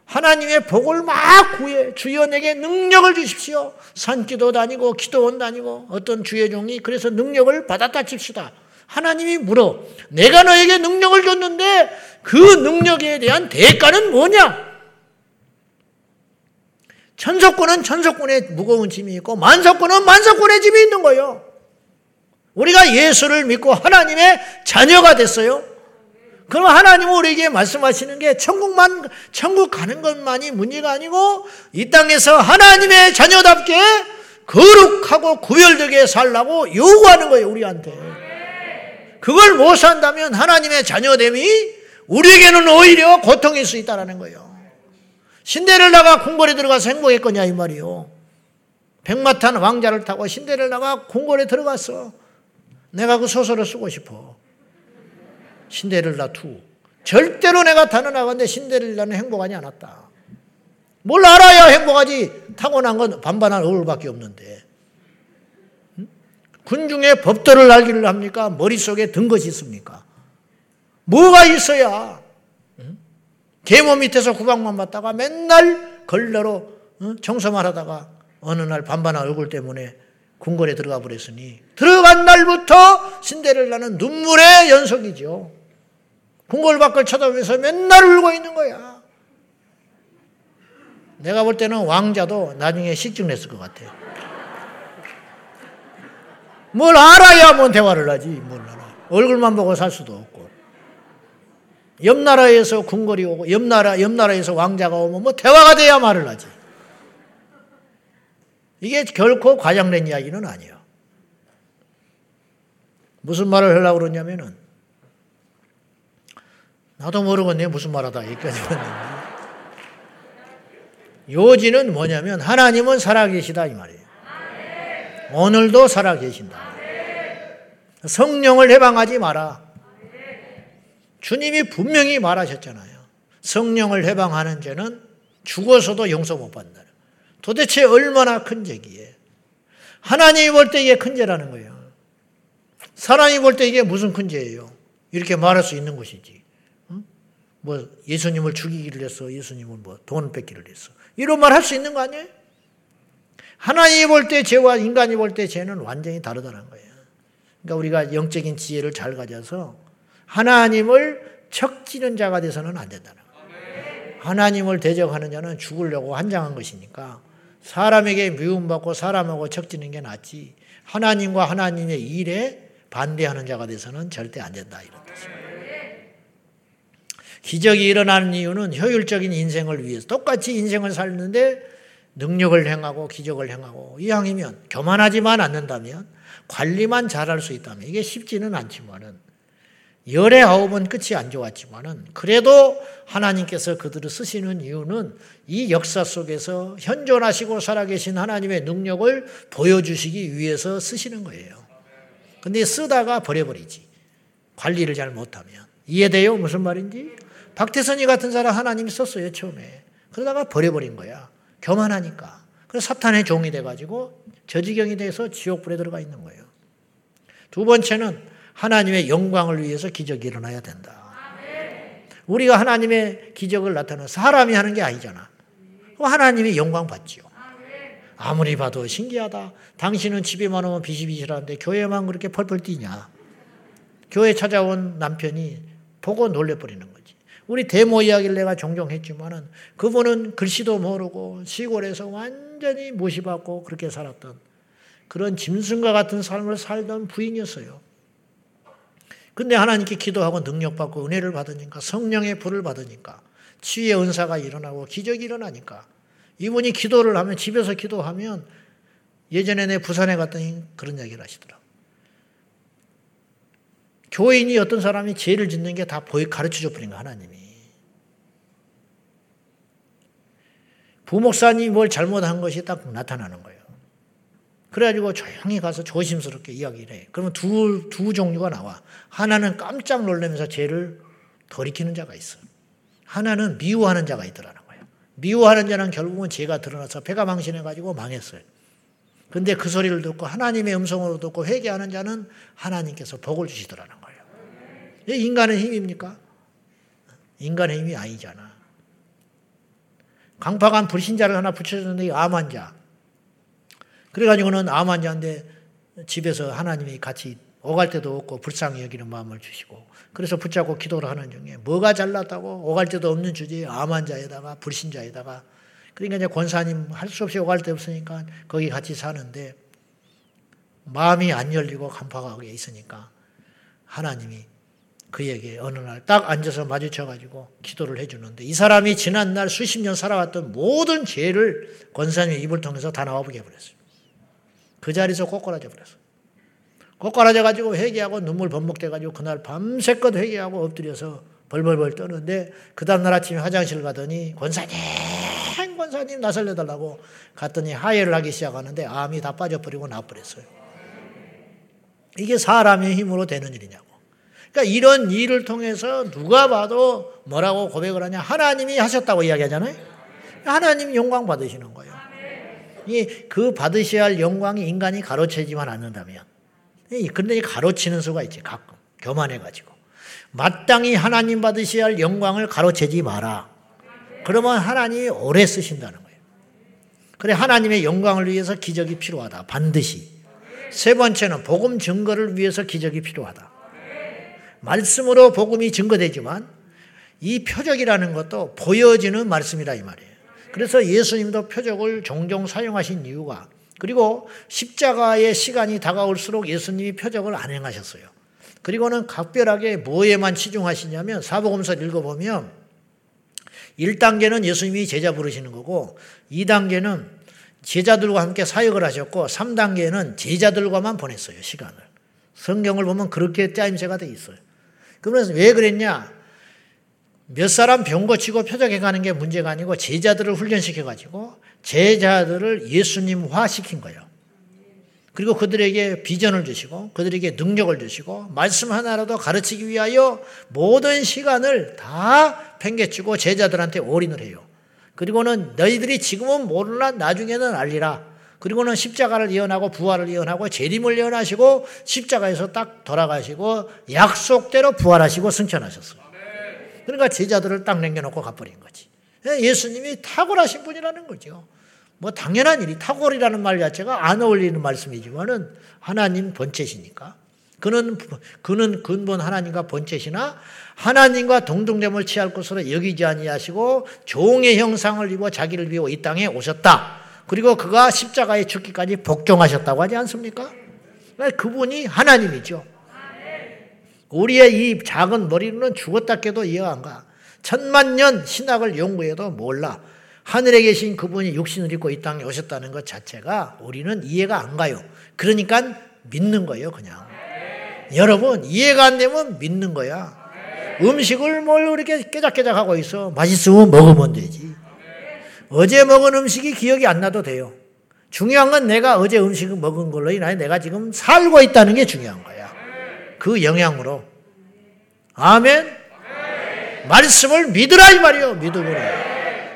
하나님의 복을 막 구해 주여 내게 능력을 주십시오. 산기도 다니고 기도원 다니고 어떤 주의 종이 그래서 능력을 받았다 칩시다. 하나님이 물어 내가 너에게 능력을 줬는데 그 능력에 대한 대가는 뭐냐? 천석권은 천석권의 무거운 짐이 있고 만석권은 만석권의 짐이 있는 거예요. 우리가 예수를 믿고 하나님의 자녀가 됐어요. 그럼 하나님은 우리에게 말씀하시는 게 천국만 천국 가는 것만이 문제가 아니고 이 땅에서 하나님의 자녀답게 거룩하고 구별되게 살라고 요구하는 거예요, 우리한테. 그걸 못 산다면 하나님의 자녀됨이 우리에게는 오히려 고통일 수 있다라는 거예요. 신데렐라가 궁궐에 들어가서 행복했거냐 이 말이요. 백마탄 왕자를 타고 신데렐라가 궁궐에 들어갔어. 내가 그 소설을 쓰고 싶어. 신데렐라 2. 절대로 내가 단언하건데 신데렐라는 행복하지 않았다. 뭘 알아야 행복하지. 타고난 건 반반한 얼굴밖에 없는데. 군중의 법도를 알기를 합니까? 머릿속에 든 것이 있습니까? 뭐가 있어야 계모 밑에서 구박만 받다가 맨날 걸러로 청소만 하다가 어느 날 반반한 얼굴 때문에 궁궐에 들어가 버렸으니 들어간 날부터 신데렐라는 눈물의 연속이죠. 궁궐 밖을 쳐다보면서 맨날 울고 있는 거야. 내가 볼 때는 왕자도 나중에 식증 냈을 것 같아. 뭘 알아야 뭐 대화를 하지, 뭘 알아. 얼굴만 보고 살 수도 없고. 옆 나라에서 궁궐이 오고 옆 나라 옆 나라에서 왕자가 오면 뭐 대화가 돼야 말을 하지. 이게 결코 과장된 이야기는 아니에요. 무슨 말을 하려고 그러냐면은 나도 모르겠네 무슨 말하다 여기까지 왔는데 요지는 뭐냐면 하나님은 살아계시다 이 말이에요. 오늘도 살아계신다. 성령을 해방하지 마라. 주님이 분명히 말하셨잖아요. 성령을 해방하는 죄는 죽어서도 용서 못 받는다. 도대체 얼마나 큰 죄기에. 하나님이 볼 때 이게 큰 죄라는 거예요. 사람이 볼 때 이게 무슨 큰 죄예요. 이렇게 말할 수 있는 것이지. 뭐 예수님을 죽이기를 했어. 예수님을 뭐 돈 뺏기를 했어. 이런 말 할 수 있는 거 아니에요? 하나님이 볼 때 죄와 인간이 볼 때 죄는 완전히 다르다는 거예요. 그러니까 우리가 영적인 지혜를 잘 가져서 하나님을 척지는 자가 돼서는 안 된다는 거예요. 하나님을 대적하는 자는 죽으려고 한장한 것이니까 사람에게 미움받고 사람하고 척지는 게 낫지 하나님과 하나님의 일에 반대하는 자가 돼서는 절대 안 된다 이런 뜻입니다. 기적이 일어나는 이유는 효율적인 인생을 위해서 똑같이 인생을 살는데 능력을 행하고 기적을 행하고 이왕이면 교만하지만 않는다면 관리만 잘할 수 있다면 이게 쉽지는 않지만은 열의 아홉은 끝이 안 좋았지만은 그래도 하나님께서 그들을 쓰시는 이유는 이 역사 속에서 현존하시고 살아계신 하나님의 능력을 보여주시기 위해서 쓰시는 거예요. 근데 쓰다가 버려버리지. 관리를 잘 못하면. 이해돼요? 무슨 말인지? 박태선이 같은 사람 하나님이 썼어요, 처음에. 그러다가 버려버린 거야. 교만하니까. 그래서 사탄의 종이 돼가지고 저지경이 돼서 지옥불에 들어가 있는 거예요. 두 번째는 하나님의 영광을 위해서 기적이 일어나야 된다. 우리가 하나님의 기적을 나타내 사람이 하는 게 아니잖아. 하나님이 영광 받지요. 아무리 봐도 신기하다. 당신은 집에만 오면 비시비시하는데 교회만 그렇게 펄펄 뛰냐. 교회 찾아온 남편이 보고 놀래버리는 거지. 우리 대모 이야기를 내가 종종 했지만은 그분은 글씨도 모르고 시골에서 완전히 무시받고 그렇게 살았던 그런 짐승과 같은 삶을 살던 부인이었어요. 근데 하나님께 기도하고 능력받고 은혜를 받으니까 성령의 불을 받으니까 치유의 은사가 일어나고 기적이 일어나니까 이분이 기도를 하면 집에서 기도하면 예전에 내 부산에 갔더니 그런 얘기를 하시더라고. 교인이 어떤 사람이 죄를 짓는 게다 가르쳐 줘 버린 거 하나님이. 부목사님이 뭘 잘못한 것이 딱 나타나는 거예요. 그래가지고 조용히 가서 조심스럽게 이야기를 해. 그러면 두, 두 종류가 나와. 하나는 깜짝 놀라면서 죄를 돌이키는 자가 있어. 하나는 미워하는 자가 있더라는 거예요. 미워하는 자는 결국은 죄가 드러나서 배가 망신해가지고 망했어요. 근데 그 소리를 듣고 하나님의 음성으로 듣고 회개하는 자는 하나님께서 복을 주시더라는 거예요. 인간의 힘입니까? 인간의 힘이 아니잖아. 강팍한 불신자를 하나 붙여줬는데 암환 자. 그래가지고는 암 환자인데 집에서 하나님이 같이 오갈 때도 없고 불쌍히 여기는 마음을 주시고 그래서 붙잡고 기도를 하는 중에 뭐가 잘났다고? 오갈 때도 없는 주제에 암 환자에다가 불신자에다가. 그러니까 이제 권사님 할 수 없이 오갈 데 없으니까 거기 같이 사는데 마음이 안 열리고 간파하게 있으니까 하나님이 그에게 어느 날 딱 앉아서 마주쳐가지고 기도를 해주는데 이 사람이 지난날 수십 년 살아왔던 모든 죄를 권사님의 입을 통해서 다 나와보게 해버렸어요. 그 자리에서 꼬꾸라져 버렸어. 꼬꾸라져 가지고 회개하고 눈물 번복돼 가지고 그날 밤새껏 회개하고 엎드려서 벌벌벌 떠는데 그 다음날 아침에 화장실 가더니 권사님 권사님 나 살려달라고 갔더니 하해를 하기 시작하는데 암이 다 빠져버리고 나버렸어요. 이게 사람의 힘으로 되는 일이냐고. 그러니까 이런 일을 통해서 누가 봐도 뭐라고 고백을 하냐 하나님이 하셨다고 이야기하잖아요. 하나님 영광 받으시는 거예요. 그 받으셔야 할 영광이 인간이 가로채지만 않는다면. 근데 가로치는 수가 있지, 가끔. 교만해가지고. 마땅히 하나님 받으셔야 할 영광을 가로채지 마라. 그러면 하나님이 오래 쓰신다는 거예요. 그래, 하나님의 영광을 위해서 기적이 필요하다. 반드시. 세 번째는 복음 증거를 위해서 기적이 필요하다. 말씀으로 복음이 증거되지만 이 표적이라는 것도 보여지는 말씀이다 이 말이에요. 그래서 예수님도 표적을 종종 사용하신 이유가 그리고 십자가의 시간이 다가올수록 예수님이 표적을 안 행하셨어요. 그리고는 각별하게 뭐에만 치중하시냐면 사복음서 읽어보면 1단계는 예수님이 제자 부르시는 거고 2단계는 제자들과 함께 사역을 하셨고 3단계는 제자들과만 보냈어요. 시간을. 성경을 보면 그렇게 짜임새가 돼 있어요. 그러면서 왜 그랬냐? 몇 사람 병 고치고 표적해 가는 게 문제가 아니고 제자들을 훈련시켜 가지고 제자들을 예수님화 시킨 거예요. 그리고 그들에게 비전을 주시고 그들에게 능력을 주시고 말씀 하나라도 가르치기 위하여 모든 시간을 다 팽개치고 제자들한테 올인을 해요. 그리고는 너희들이 지금은 모르나 나중에는 알리라. 그리고는 십자가를 예언하고 부활을 예언하고 재림을 예언하시고 십자가에서 딱 돌아가시고 약속대로 부활하시고 승천하셨어요. 그러니까 제자들을 딱 남겨놓고 가버린 거지. 예, 예수님이 탁월하신 분이라는 거죠. 뭐 당연한 일이 탁월이라는 말 자체가 안 어울리는 말씀이지만은 하나님 본체시니까. 그는 그는 근본 하나님과 본체시나 하나님과 동등됨을 취할 것으로 여기지 아니하시고 종의 형상을 입어 자기를 비워 이 땅에 오셨다. 그리고 그가 십자가에 죽기까지 복종하셨다고 하지 않습니까? 그러니까 그분이 하나님이죠. 우리의 이 작은 머리로는 죽었다 깨도 이해가 안 가. 천만 년 신학을 연구해도 몰라. 하늘에 계신 그분이 육신을 입고 이 땅에 오셨다는 것 자체가 우리는 이해가 안 가요. 그러니까 믿는 거예요, 그냥. 여러분 이해가 안 되면 믿는 거야. 음식을 뭘 이렇게 깨작깨작 하고 있어. 맛있으면 먹으면 되지. 어제 먹은 음식이 기억이 안 나도 돼요. 중요한 건 내가 어제 음식을 먹은 걸로 인하여 내가 지금 살고 있다는 게 중요한 거야. 그 영향으로. 아멘. 말씀을 믿으라 이 말이요. 믿음으로.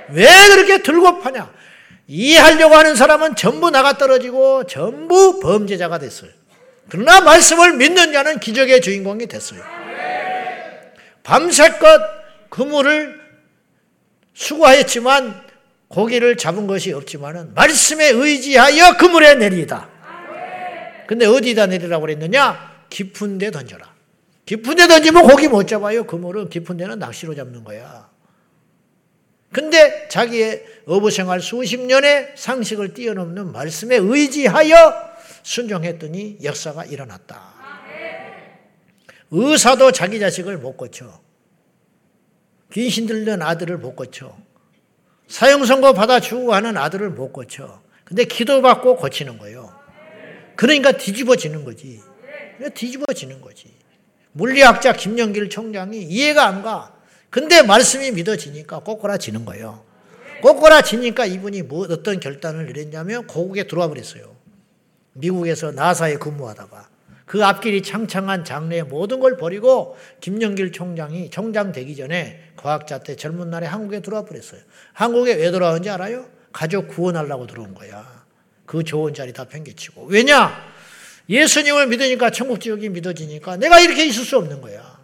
왜 그렇게 들고 파냐? 이해하려고 하는 사람은 전부 나가 떨어지고 전부 범죄자가 됐어요. 그러나 말씀을 믿는 자는 기적의 주인공이 됐어요. 밤새껏 그물을 수고하였지만 고기를 잡은 것이 없지만은 말씀에 의지하여 그물에 내리다. 근데 어디다 내리라고 그랬느냐? 깊은 데 던져라. 깊은 데 던지면 고기 못 잡아요. 그물은 깊은 데는 낚시로 잡는 거야. 근데 자기의 어부 생활 수십 년의 상식을 뛰어넘는 말씀에 의지하여 순종했더니 역사가 일어났다. 의사도 자기 자식을 못 고쳐. 귀신 들던 아들을 못 고쳐. 사형 선고 받아 주고 하는 아들을 못 고쳐. 근데 기도받고 고치는 거예요. 그러니까 뒤집어지는 거지. 뒤집어지는 거지. 물리학자 김영길 총장이 이해가 안 가. 근데 말씀이 믿어지니까 꼬꾸라지는 거예요. 꼬꾸라지니까 이분이 뭐 어떤 결단을 내렸냐면 고국에 들어와 버렸어요. 미국에서 나사에 근무하다가 그 앞길이 창창한 장래의 모든 걸 버리고 김영길 총장이 총장 되기 전에 과학자 때 젊은 날에 한국에 들어와 버렸어요. 한국에 왜 들어왔는지 알아요? 가족 구원하려고 들어온 거야. 그 좋은 자리 다 팽개치고. 왜냐? 예수님을 믿으니까 천국 지역이 믿어지니까 내가 이렇게 있을 수 없는 거야.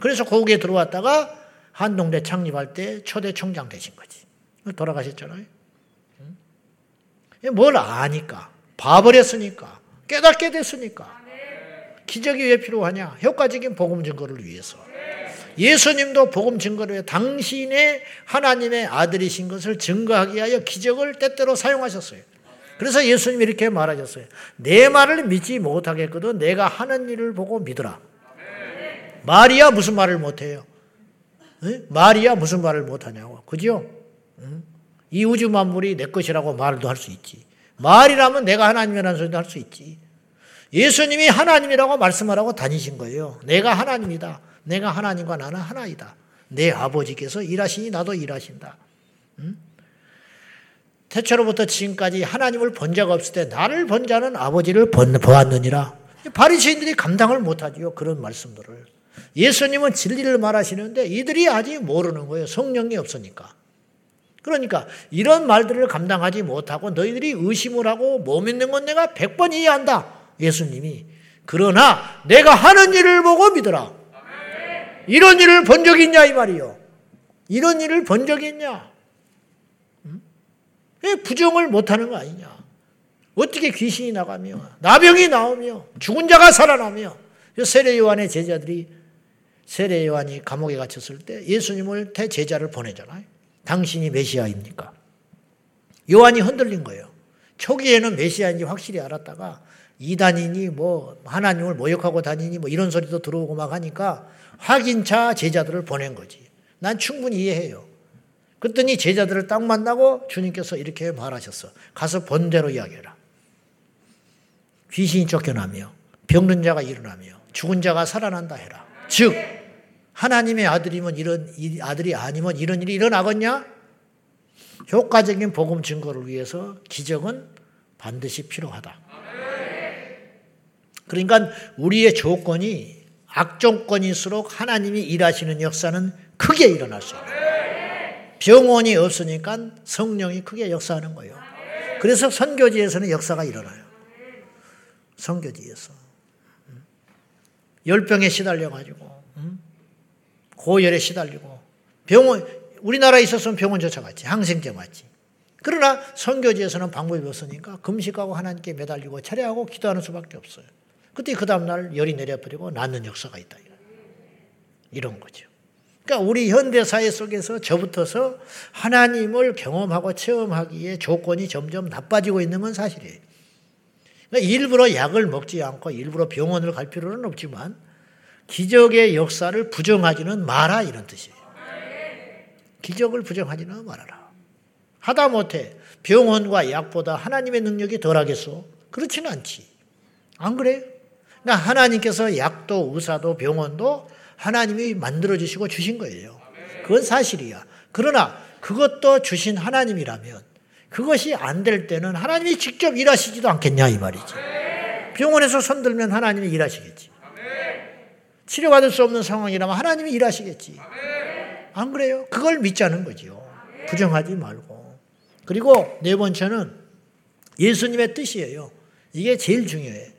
그래서 거기에 들어왔다가 한동대 창립할 때 초대 총장 되신 거지. 돌아가셨잖아요. 뭘 아니까. 봐버렸으니까. 깨닫게 됐으니까. 기적이 왜 필요하냐? 효과적인 복음 증거를 위해서. 예수님도 복음 증거를 위해 당신의 하나님의 아들이신 것을 증거하기 위하여 기적을 때때로 사용하셨어요. 그래서 예수님이 이렇게 말하셨어요. 내 말을 믿지 못하겠거든 내가 하는 일을 보고 믿으라. 말이야 무슨 말을 못해요? 네? 말이야 무슨 말을 못하냐고. 그죠? 응? 이 우주 만물이 내 것이라고 말도 할 수 있지. 말이라면 내가 하나님이라는 소리도 할 수 있지. 예수님이 하나님이라고 말씀하라고 다니신 거예요. 내가 하나님이다. 내가 하나님과 나는 하나이다. 내 아버지께서 일하시니 나도 일하신다. 응? 태초로부터 지금까지 하나님을 본 자가 없을 때 나를 본 자는 아버지를 보았느니라. 바리새인들이 감당을 못하지요. 그런 말씀들을. 예수님은 진리를 말하시는데 이들이 아직 모르는 거예요. 성령이 없으니까. 그러니까 이런 말들을 감당하지 못하고 너희들이 의심을 하고 못 믿는 건 내가 백번 이해한다. 예수님이. 그러나 내가 하는 일을 보고 믿어라. 이런 일을 본 적이 있냐 이 말이요. 이런 일을 본 적이 있냐. 부정을 못하는 거 아니냐. 어떻게 귀신이 나가며 나병이 나오며 죽은 자가 살아나며 세례 요한의 제자들이 세례 요한이 감옥에 갇혔을 때 예수님을 대제자를 보내잖아요. 당신이 메시아입니까? 요한이 흔들린 거예요. 초기에는 메시아인지 확실히 알았다가 이단이니 뭐 하나님을 모욕하고 다니니 뭐 이런 소리도 들어오고 막 하니까 확인차 제자들을 보낸 거지. 난 충분히 이해해요. 그랬더니 제자들을 딱 만나고 주님께서 이렇게 말하셨어. 가서 본대로 이야기해라. 귀신이 쫓겨나며 병든 자가 일어나며 죽은 자가 살아난다 해라. 즉 하나님의 아들이면 이런 아들이 아니면 이런 일이 일어나겠냐? 효과적인 복음 증거를 위해서 기적은 반드시 필요하다. 그러니까 우리의 조건이 악조건일수록 하나님이 일하시는 역사는 크게 일어날 수 있다. 병원이 없으니까 성령이 크게 역사하는 거예요. 그래서 선교지에서는 역사가 일어나요. 선교지에서. 열병에 시달려가지고 고열에 시달리고 병원 우리나라에 있었으면 병원 쫓아갔지 항생제 맞지. 그러나 선교지에서는 방법이 없으니까 금식하고 하나님께 매달리고 차례하고 기도하는 수밖에 없어요. 그때 그 다음날 열이 내려버리고 낫는 역사가 있다. 이런 거죠. 그러니까 우리 현대 사회 속에서 저부터서 하나님을 경험하고 체험하기에 조건이 점점 나빠지고 있는 건 사실이에요. 그러니까 일부러 약을 먹지 않고 일부러 병원을 갈 필요는 없지만 기적의 역사를 부정하지는 마라 이런 뜻이에요. 기적을 부정하지는 말아라. 하다 못해 병원과 약보다 하나님의 능력이 덜하겠소? 그렇지는 않지. 안 그래? 그러니까 하나님께서 약도 의사도 병원도 하나님이 만들어 주시고 주신 거예요. 그건 사실이야. 그러나 그것도 주신 하나님이라면 그것이 안 될 때는 하나님이 직접 일하시지도 않겠냐 이 말이지. 병원에서 손 들면 하나님이 일하시겠지. 치료받을 수 없는 상황이라면 하나님이 일하시겠지. 안 그래요? 그걸 믿자는 거죠. 부정하지 말고. 그리고 네 번째는 예수님의 뜻이에요. 이게 제일 중요해.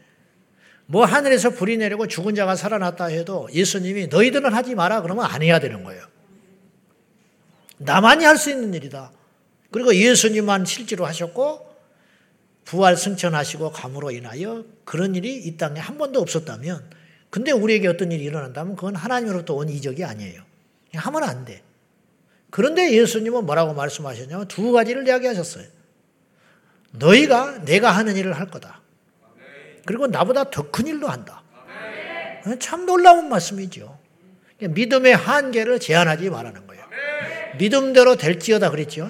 뭐 하늘에서 불이 내리고 죽은 자가 살아났다 해도 예수님이 너희들은 하지 마라 그러면 안 해야 되는 거예요. 나만이 할 수 있는 일이다. 그리고 예수님만 실제로 하셨고 부활 승천하시고 감으로 인하여 그런 일이 이 땅에 한 번도 없었다면 근데 우리에게 어떤 일이 일어난다면 그건 하나님으로부터 온 이적이 아니에요. 하면 안 돼. 그런데 예수님은 뭐라고 말씀하셨냐면 두 가지를 이야기하셨어요. 너희가 내가 하는 일을 할 거다. 그리고 나보다 더 큰 일도 한다. 참 놀라운 말씀이죠. 믿음의 한계를 제한하지 말라는 거예요. 믿음대로 될지어다 그랬죠.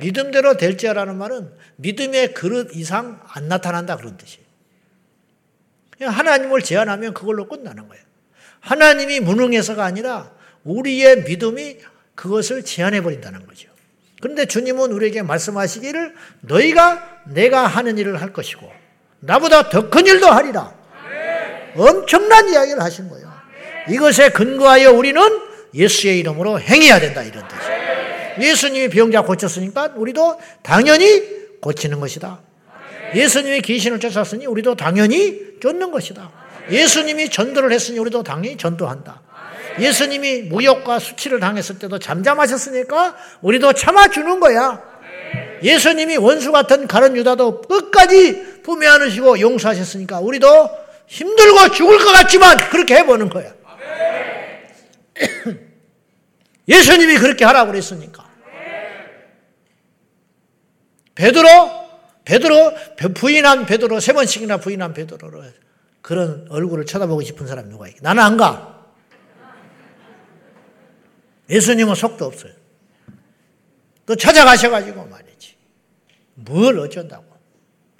믿음대로 될지어라는 말은 믿음의 그릇 이상 안 나타난다 그런 뜻이에요. 하나님을 제한하면 그걸로 끝나는 거예요. 하나님이 무능해서가 아니라 우리의 믿음이 그것을 제한해 버린다는 거죠. 그런데 주님은 우리에게 말씀하시기를 너희가 내가 하는 일을 할 것이고 나보다 더 큰 일도 하리라. 엄청난 이야기를 하신 거예요. 이것에 근거하여 우리는 예수의 이름으로 행해야 된다 이런 뜻이에요. 예수님이 병자 고쳤으니까 우리도 당연히 고치는 것이다. 예수님이 귀신을 쫓았으니 우리도 당연히 쫓는 것이다. 예수님이 전도를 했으니 우리도 당연히 전도한다. 예수님이 무역과 수치를 당했을 때도 잠잠하셨으니까 우리도 참아주는 거야. 예수님이 원수 같은 가른 유다도 끝까지 품에 안으시고 용서하셨으니까 우리도 힘들고 죽을 것 같지만 그렇게 해보는 거야. 예수님이 그렇게 하라고 그랬으니까. 베드로, 베드로, 부인한 베드로, 세 번씩이나 부인한 베드로를 그런 얼굴을 쳐다보고 싶은 사람이 누가 있게? 나는 안 가. 예수님은 속도 없어요. 또 찾아가셔가지고 말이지. 뭘 어쩐다고.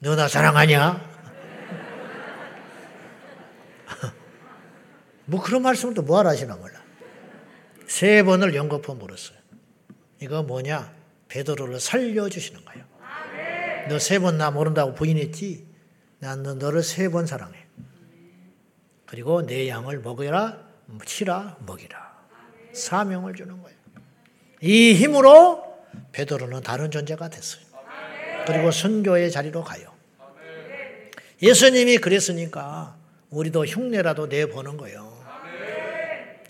너 나 사랑하냐? 뭐 그런 말씀을 또 뭐하러 하시나 몰라. 세 번을 연거푸 물었어요. 이거 뭐냐? 베드로를 살려주시는 거예요. 너 세 번 나 모른다고 부인했지? 난 너, 너를 세 번 사랑해. 그리고 내 양을 먹여라, 치라, 먹이라. 사명을 주는 거예요. 이 힘으로 베드로는 다른 존재가 됐어요. 그리고 선교의 자리로 가요. 예수님이 그랬으니까 우리도 흉내라도 내보는 거예요.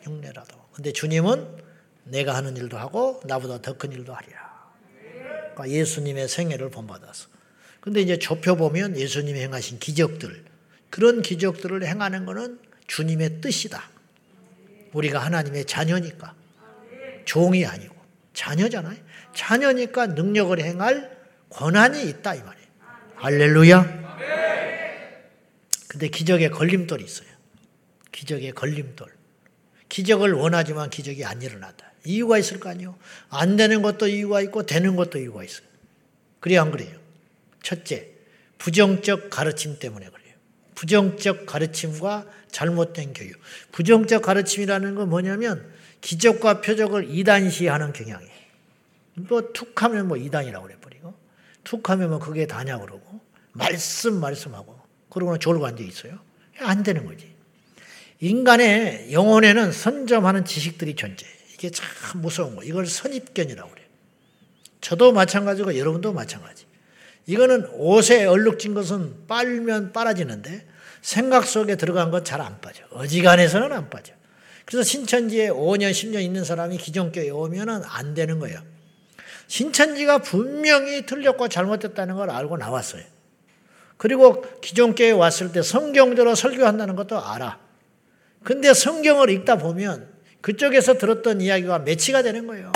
흉내라도. 근데 주님은 내가 하는 일도 하고 나보다 더 큰 일도 하리라. 그러니까 예수님의 생애를 본받았어. 근데 이제 좁혀보면 예수님이 행하신 기적들, 그런 기적들을 행하는 것은 주님의 뜻이다. 우리가 하나님의 자녀니까. 종이 아니고. 자녀잖아요. 자녀니까 능력을 행할 권한이 있다, 이 말이에요. 할렐루야. 근데 기적에 걸림돌이 있어요. 기적에 걸림돌. 기적을 원하지만 기적이 안 일어난다. 이유가 있을 거 아니에요. 안 되는 것도 이유가 있고 되는 것도 이유가 있어요. 그래요, 안 그래요? 첫째, 부정적 가르침 때문에 그래요. 부정적 가르침과 잘못된 교육. 부정적 가르침이라는 건 뭐냐면 기적과 표적을 이단시하는 경향이에요. 뭐 툭하면 뭐 이단이라고 그래버리고 툭 하면 뭐 그게 다냐 그러고 말씀 말씀하고 그러고는 졸고 앉아 있어요. 안 되는 거지. 인간의 영혼에는 선점하는 지식들이 존재해. 이게 참 무서운 거. 이걸 선입견이라고 그래요. 저도 마찬가지고 여러분도 마찬가지. 이거는 옷에 얼룩진 것은 빨면 빨아지는데 생각 속에 들어간 건 잘 안 빠져. 어지간해서는 안 빠져. 그래서 신천지에 5년, 10년 있는 사람이 기존교에 오면은 안 되는 거예요. 신천지가 분명히 틀렸고 잘못됐다는 걸 알고 나왔어요. 그리고 기존교에 왔을 때 성경대로 설교한다는 것도 알아. 근데 성경을 읽다 보면 그쪽에서 들었던 이야기가 매치가 되는 거예요.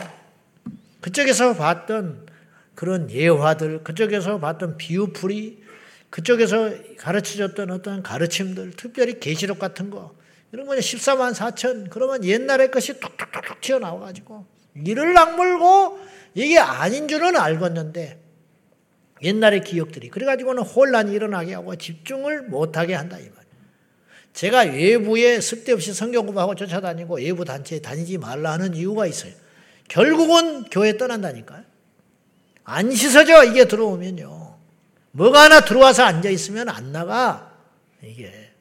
그쪽에서 봤던 그런 예화들, 그쪽에서 봤던 비유풀이, 그쪽에서 가르쳐줬던 어떤 가르침들, 특별히 계시록 같은 거, 이런 거 14만 4천, 그러면 옛날의 것이 툭툭툭툭 튀어나와가지고, 이를 악물고 이게 아닌 줄은 알겠는데, 옛날의 기억들이, 그래가지고는 혼란이 일어나게 하고 집중을 못하게 한다, 이 말. 제가 외부에 쓸데없이 성경 공부하고 쫓아다니고 외부 단체에 다니지 말라 하는 이유가 있어요. 결국은 교회 떠난다니까요. 안 씻어져 이게 들어오면요. 뭐가 하나 들어와서 앉아 있으면 안 나가 이게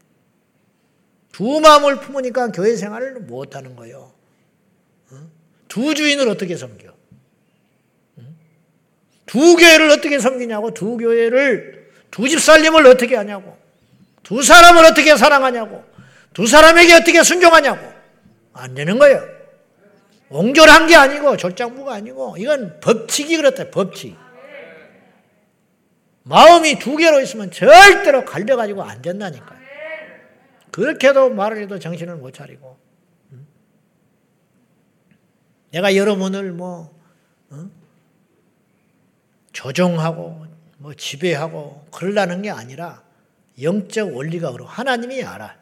두 마음을 품으니까 교회 생활을 못 하는 거예요. 두 주인을 어떻게 섬겨? 두 교회를 어떻게 섬기냐고, 두 교회를, 두 집 살림을 어떻게 하냐고, 두 사람을 어떻게 사랑하냐고, 두 사람에게 어떻게 순종하냐고. 안 되는 거예요. 옹졸한 게 아니고, 졸장부가 아니고, 이건 법칙이 그렇다, 법칙. 마음이 두 개로 있으면 절대로 갈려가지고 안 된다니까요. 그렇게도 말을 해도 정신을 못 차리고. 내가 여러분을 뭐, 어? 조종하고, 뭐 지배하고, 그러려는 게 아니라 영적 원리가 그러 하나님이 알아.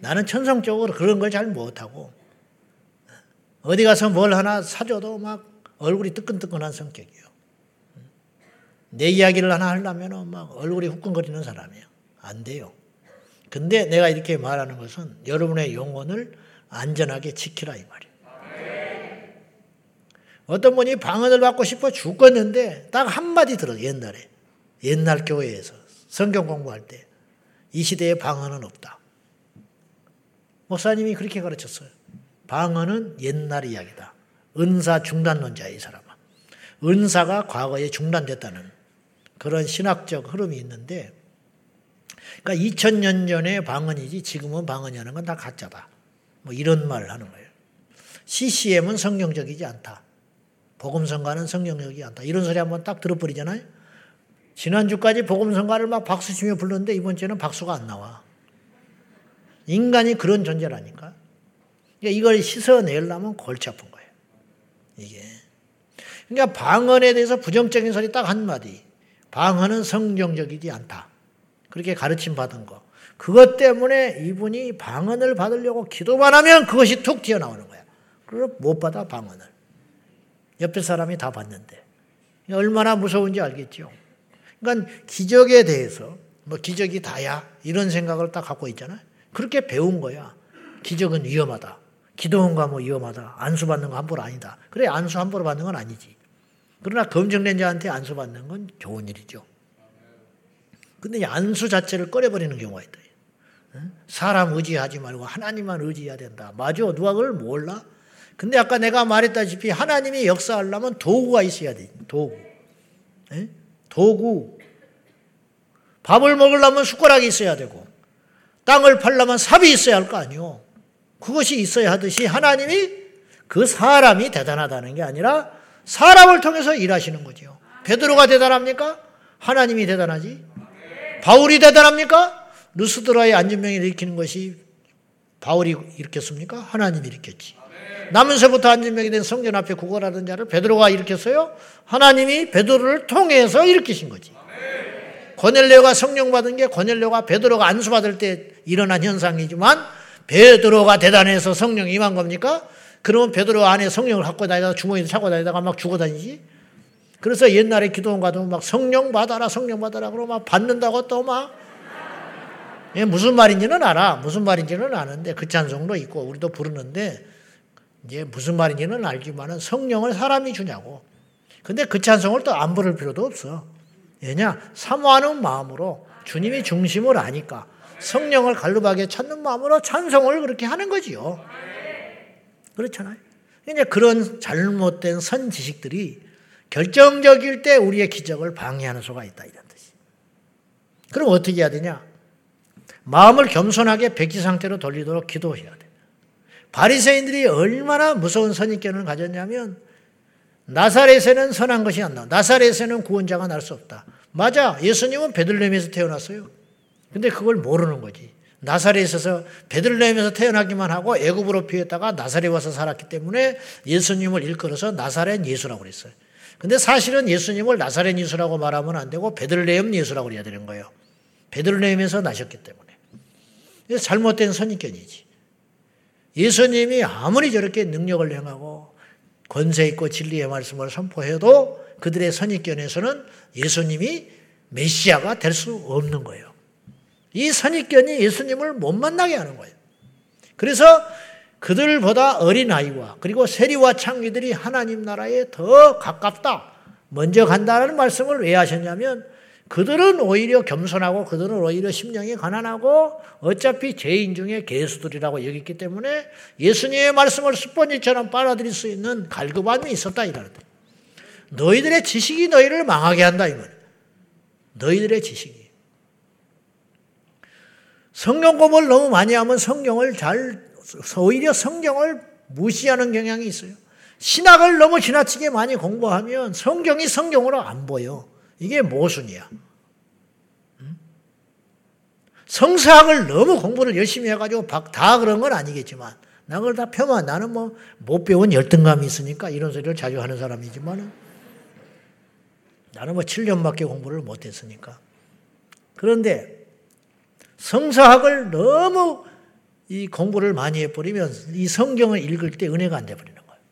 나는 천성적으로 그런 걸 잘 못하고, 어디 가서 뭘 하나 사줘도 막 얼굴이 뜨끈뜨끈한 성격이요. 내 이야기를 하나 하려면 막 얼굴이 후끈거리는 사람이에요. 안 돼요. 근데 내가 이렇게 말하는 것은 여러분의 영혼을 안전하게 지키라 이 말이에요. 어떤 분이 방언을 받고 싶어 죽겠는데 딱 한마디 들어 옛날에 옛날 교회에서 성경 공부할 때 이 시대에 방언은 없다. 목사님이 그렇게 가르쳤어요. 방언은 옛날 이야기다. 은사 중단론자 이 사람아. 은사가 과거에 중단됐다는 그런 신학적 흐름이 있는데 그러니까 2000년 전에 방언이지 지금은 방언이 하는 건 다 가짜다. 뭐 이런 말을 하는 거예요. CCM은 성경적이지 않다. 복음 성가는 성경적이지 않다. 이런 소리 한번 딱 들어버리잖아요. 지난주까지 복음 성가를 막 박수치며 불렀는데 이번 주에는 박수가 안 나와. 인간이 그런 존재라니까. 그러니까 이걸 씻어내려면 골치 아픈 거예요. 이게. 그러니까 방언에 대해서 부정적인 소리 딱 한마디. 방언은 성경적이지 않다. 그렇게 가르침 받은 거. 그것 때문에 이분이 방언을 받으려고 기도만 하면 그것이 툭 튀어나오는 거야. 그걸 못 받아, 방언을. 옆에 사람이 다 봤는데. 얼마나 무서운지 알겠죠. 그러니까 기적에 대해서 뭐 기적이 다야 이런 생각을 딱 갖고 있잖아요. 그렇게 배운 거야. 기적은 위험하다. 기도원 가 뭐 위험하다. 안수 받는 거 함부로 아니다. 그래 안수 함부로 받는 건 아니지. 그러나 검증된 자한테 안수 받는 건 좋은 일이죠. 근데 안수 자체를 꺼려버리는 경우가 있다. 사람 의지하지 말고 하나님만 의지해야 된다. 맞아. 누가 그걸 몰라? 근데 아까 내가 말했다시피 하나님이 역사하려면 도구가 있어야 돼. 도구. 에? 도구. 밥을 먹으려면 숟가락이 있어야 되고, 땅을 팔려면 삽이 있어야 할 거 아니요. 그것이 있어야 하듯이 하나님이 그 사람이 대단하다는 게 아니라 사람을 통해서 일하시는 거죠. 베드로가 대단합니까? 하나님이 대단하지. 바울이 대단합니까? 루스드라의 안전명을 일으키는 것이 바울이 일으켰습니까? 하나님이 일으켰지. 남은서부터 안전명이 된 성전 앞에 구걸하던 자를 베드로가 일으켰어요? 하나님이 베드로를 통해서 일으키신 거지. 고넬레오가 성령 받은 게 고넬레오가 베드로가 안수 받을 때 일어난 현상이지만 베드로가 대단해서 성령이 임한 겁니까? 그러면 베드로 안에 성령을 갖고 다니다가 주머니에 차고 다니다가 막 죽어 다니지? 그래서 옛날에 기도원 가도 막 성령 받아라, 성령 받아라, 그러고 막 받는다고 또 막. 예, 무슨 말인지는 알아. 무슨 말인지는 아는데 그 찬송도 있고 우리도 부르는데 이제 무슨 말인지는 알지만은 성령을 사람이 주냐고. 근데 그 찬송을 또 안 부를 필요도 없어. 왜냐? 사모하는 마음으로 주님이 중심을 아니까 성령을 갈급하게 찾는 마음으로 찬송을 그렇게 하는 거지요. 그렇잖아요. 이제 그런 잘못된 선 지식들이 결정적일 때 우리의 기적을 방해하는 수가 있다 이런 뜻이. 그럼 어떻게 해야 되냐? 마음을 겸손하게 백지 상태로 돌리도록 기도해야 돼. 바리새인들이 얼마나 무서운 선입견을 가졌냐면 나사렛에는 선한 것이 안 나와. 나사렛에는 구원자가 날 수 없다. 맞아. 예수님은 베들레헴에서 태어났어요. 근데 그걸 모르는 거지. 나사렛에서 베들레헴에서 태어나기만 하고 애굽으로 피했다가 나사렛 와서 살았기 때문에 예수님을 일컬어서 나사렛 예수라고 그랬어요. 근데 사실은 예수님을 나사렛 예수라고 말하면 안 되고 베들레헴 예수라고 해야 되는 거예요. 베들레헴에서 나셨기 때문에. 잘못된 선입견이지. 예수님이 아무리 저렇게 능력을 행하고 권세 있고 진리의 말씀을 선포해도 그들의 선입견에서는 예수님이 메시아가 될 수 없는 거예요. 이 선입견이 예수님을 못 만나게 하는 거예요. 그래서 그들보다 어린 아이와 그리고 세리와 창기들이 하나님 나라에 더 가깝다. 먼저 간다는 말씀을 왜 하셨냐면 그들은 오히려 겸손하고 그들은 오히려 심령이 가난하고 어차피 죄인 중에 개수들이라고 여겼기 때문에 예수님의 말씀을 스펀지처럼 빨아들일 수 있는 갈급함이 있었다 이러는데 너희들의 지식이 너희를 망하게 한다 이말 너희들의 지식이 성경 공부를 너무 많이 하면 성경을 잘 오히려 성경을 무시하는 경향이 있어요. 신학을 너무 지나치게 많이 공부하면 성경이 성경으로 안 보여. 이게 모순이야. 성사학을 너무 공부를 열심히 해가지고 다 그런 건 아니겠지만, 나 그걸 다 펴면 나는 뭐 못 배운 열등감이 있으니까 이런 소리를 자주 하는 사람이지만, 나는 뭐 7년밖에 공부를 못 했으니까. 그런데 성사학을 너무 이 공부를 많이 해버리면 이 성경을 읽을 때 은혜가 안 돼버리는 거예요.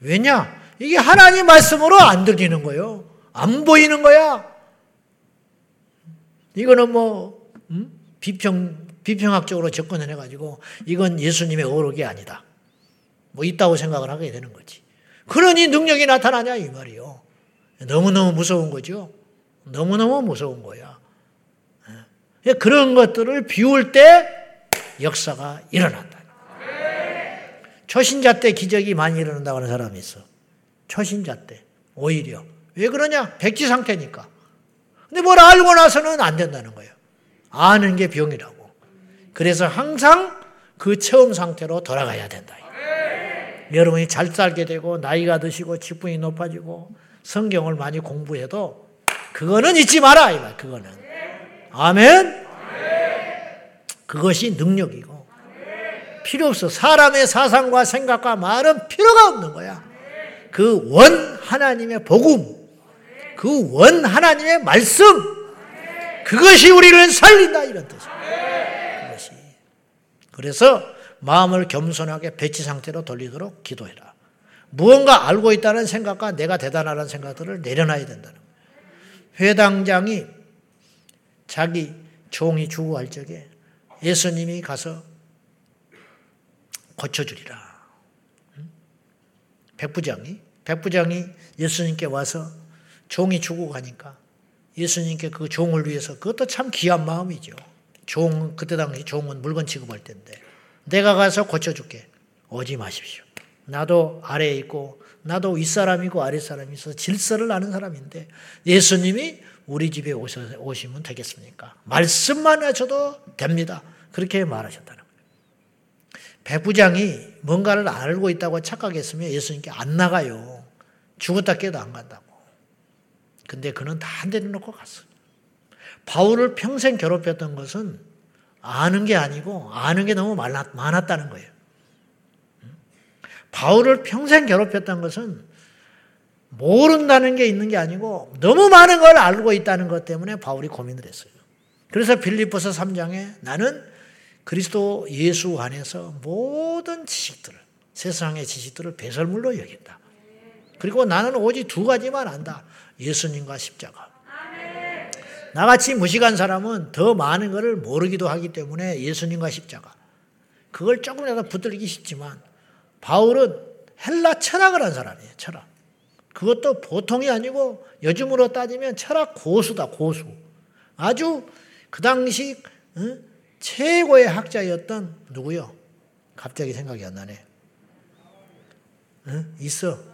왜냐? 이게 하나님 말씀으로 안 들리는 거예요. 안 보이는 거야. 이거는 뭐 음? 비평 비평학적으로 접근을 해가지고 이건 예수님의 어록이 아니다. 뭐 있다고 생각을 하게 되는 거지. 그러니 능력이 나타나냐 이 말이요. 너무너무 무서운 거죠. 너무너무 무서운 거야. 예. 그런 것들을 비울 때 역사가 일어난다. 초신자 때 기적이 많이 일어난다고 하는 사람이 있어. 초신자 때. 오히려. 왜 그러냐? 백지 상태니까. 근데 뭘 알고 나서는 안 된다는 거예요. 아는 게 병이라고. 그래서 항상 그 처음 상태로 돌아가야 된다. 여러분이 잘 살게 되고 나이가 드시고 직분이 높아지고 성경을 많이 공부해도 그거는 잊지 마라 이 말. 그거는 아멘. 그것이 능력이고 필요 없어. 사람의 사상과 생각과 말은 필요가 없는 거야. 그 원 하나님의 복음, 그 원 하나님의 말씀, 그것이 우리를 살린다 이런. 그것이. 그래서 마음을 겸손하게 배치 상태로 돌리도록 기도해라. 무언가 알고 있다는 생각과 내가 대단하다는 생각들을 내려놔야 된다는 거예요. 회당장이 자기 종이 죽어 갈 적에 예수님이 가서 고쳐주리라. 백부장이 백부장이 예수님께 와서 종이 죽고 가니까 예수님께 그 종을 위해서 그것도 참 귀한 마음이죠. 종 그때 당시 종은 물건 취급할 때인데 내가 가서 고쳐줄게. 오지 마십시오. 나도 아래에 있고 나도 윗사람이고 아랫사람이 있어 질서를 아는 사람인데 예수님이 우리 집에 오시면 되겠습니까? 말씀만 하셔도 됩니다. 그렇게 말하셨다는 거예요. 배부장이 뭔가를 알고 있다고 착각했으면 예수님께 안 나가요. 죽었다 깨도 안 간다고. 근데 그는 다한대 놓고 갔어요. 바울을 평생 괴롭혔던 것은 아는 게 아니고 아는 게 너무 많았다는 거예요. 바울을 평생 괴롭혔던 것은 모른다는 게 있는 게 아니고 너무 많은 걸 알고 있다는 것 때문에 바울이 고민을 했어요. 그래서 빌립보서 3장에 나는 그리스도 예수 안에서 모든 지식들을 세상의 지식들을 배설물로 여긴다. 그리고 나는 오직 두 가지만 안다. 예수님과 십자가. 나같이 무식한 사람은 더 많은 것을 모르기도 하기 때문에 예수님과 십자가. 그걸 조금이라도 붙들기 쉽지만 바울은 헬라 철학을 한 사람이에요. 철학. 그것도 보통이 아니고 요즘으로 따지면 철학 고수다. 고수. 아주 그 당시 최고의 학자였던 누구요? 갑자기 생각이 안 나네. 있어.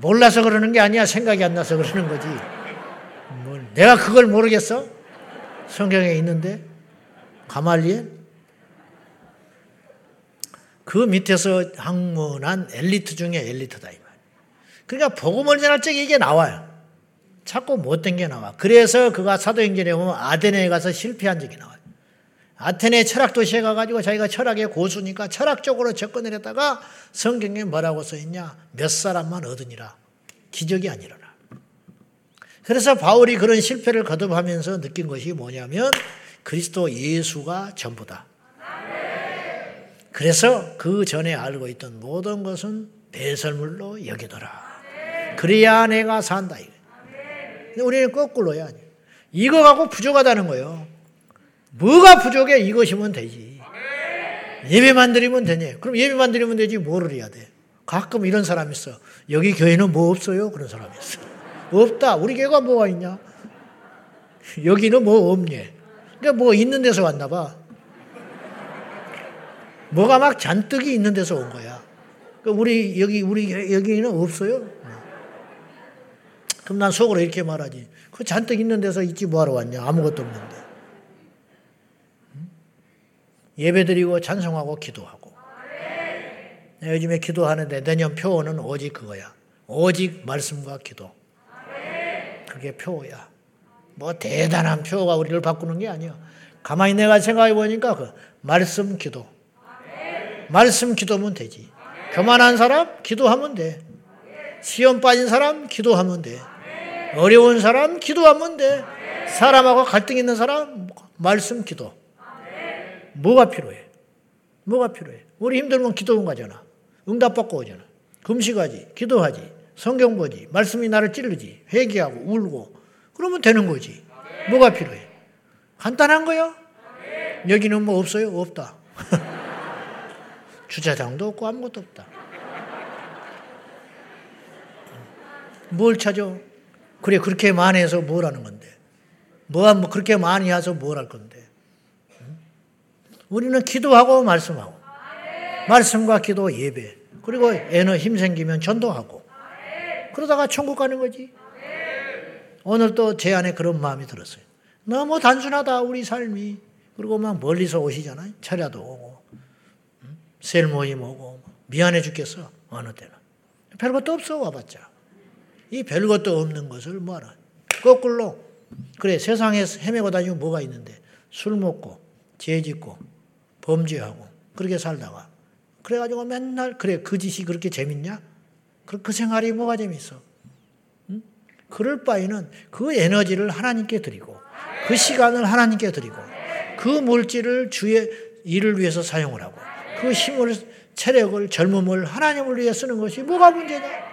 몰라서 그러는 게 아니야. 생각이 안 나서 그러는 거지. 뭐, 내가 그걸 모르겠어? 성경에 있는데 가말리엘 그 밑에서 학문한 엘리트 중에 엘리트다 이 말. 그러니까 복음을 전할 적에 이게 나와요. 자꾸 못된 게 나와. 그래서 그가 사도행전에 보면 아테네에 가서 실패한 적이 나와요. 아테네 철학 도시에 가가지고 자기가 철학의 고수니까 철학적으로 접근을 했다가 성경에 뭐라고 써있냐? 몇 사람만 얻으니라. 기적이 아니라. 그래서 바울이 그런 실패를 거듭하면서 느낀 것이 뭐냐면 그리스도 예수가 전부다. 그래서 그 전에 알고 있던 모든 것은 배설물로 여기더라. 그래야 내가 산다. 근데 우리는 거꾸로야. 이거 갖고 부족하다는 거예요. 뭐가 부족해? 이것이면 되지. 예배만 드리면 되니. 그럼 예배만 드리면 되지. 뭐를 해야 돼? 가끔 이런 사람 있어. 여기 교회는 뭐 없어요? 그런 사람이 있어. 없다. 우리 교회가 뭐가 있냐? 여기는 뭐 없니? 그러니까 뭐 있는 데서 왔나 봐. 뭐가 막 잔뜩이 있는 데서 온 거야. 그러니까 우리 여기 우리 여기는 없어요. 그럼 난 속으로 이렇게 말하지. 그 잔뜩 있는 데서 있지 뭐하러 왔냐? 아무것도 없는데. 예배드리고 찬송하고 기도하고. 요즘에 기도하는데 내년 표어는 오직 그거야. 오직 말씀과 기도. 그게 표어야. 뭐 대단한 표어가 우리를 바꾸는 게 아니야. 가만히 내가 생각해 보니까 그 말씀 기도. 말씀 기도면 되지. 교만한 사람 기도하면 돼. 시험 빠진 사람 기도하면 돼. 어려운 사람 기도하면 돼. 사람하고 갈등 있는 사람 말씀 기도. 뭐가 필요해? 뭐가 필요해? 우리 힘들면 기도원 가잖아. 응답받고 오잖아. 금식하지, 기도하지, 성경 보지, 말씀이 나를 찌르지, 회개하고 울고, 그러면 되는 거지. 뭐가 필요해? 간단한 거야. 여기는 뭐 없어요? 없다. 주차장도 없고 아무것도 없다. 뭘 찾아? 그래, 그렇게 많이 해서 뭘 하는 건데? 뭐, 뭐 그렇게 많이 해서 뭘 할 건데? 우리는 기도하고 말씀하고, 말씀과 기도 예배, 그리고 애너 힘 생기면 전도하고, 그러다가 천국 가는 거지. 오늘 또 제 안에 그런 마음이 들었어요. 너무 단순하다, 우리 삶이. 그리고 막 멀리서 오시잖아요. 차려도 오고, 셀 모임 오고, 미안해 죽겠어, 어느 때는. 별것도 없어, 와봤자. 이 별것도 없는 것을 뭐하라. 거꾸로, 그래, 세상에 헤매고 다니면 뭐가 있는데, 술 먹고, 죄 짓고, 범죄하고, 그렇게 살다가. 그래가지고 맨날, 그래, 그 짓이 그렇게 재밌냐? 그, 그 생활이 뭐가 재밌어? 응? 그럴 바에는 그 에너지를 하나님께 드리고, 그 시간을 하나님께 드리고, 그 물질을 주의 일을 위해서 사용을 하고, 그 힘을, 체력을, 젊음을 하나님을 위해 쓰는 것이 뭐가 문제냐?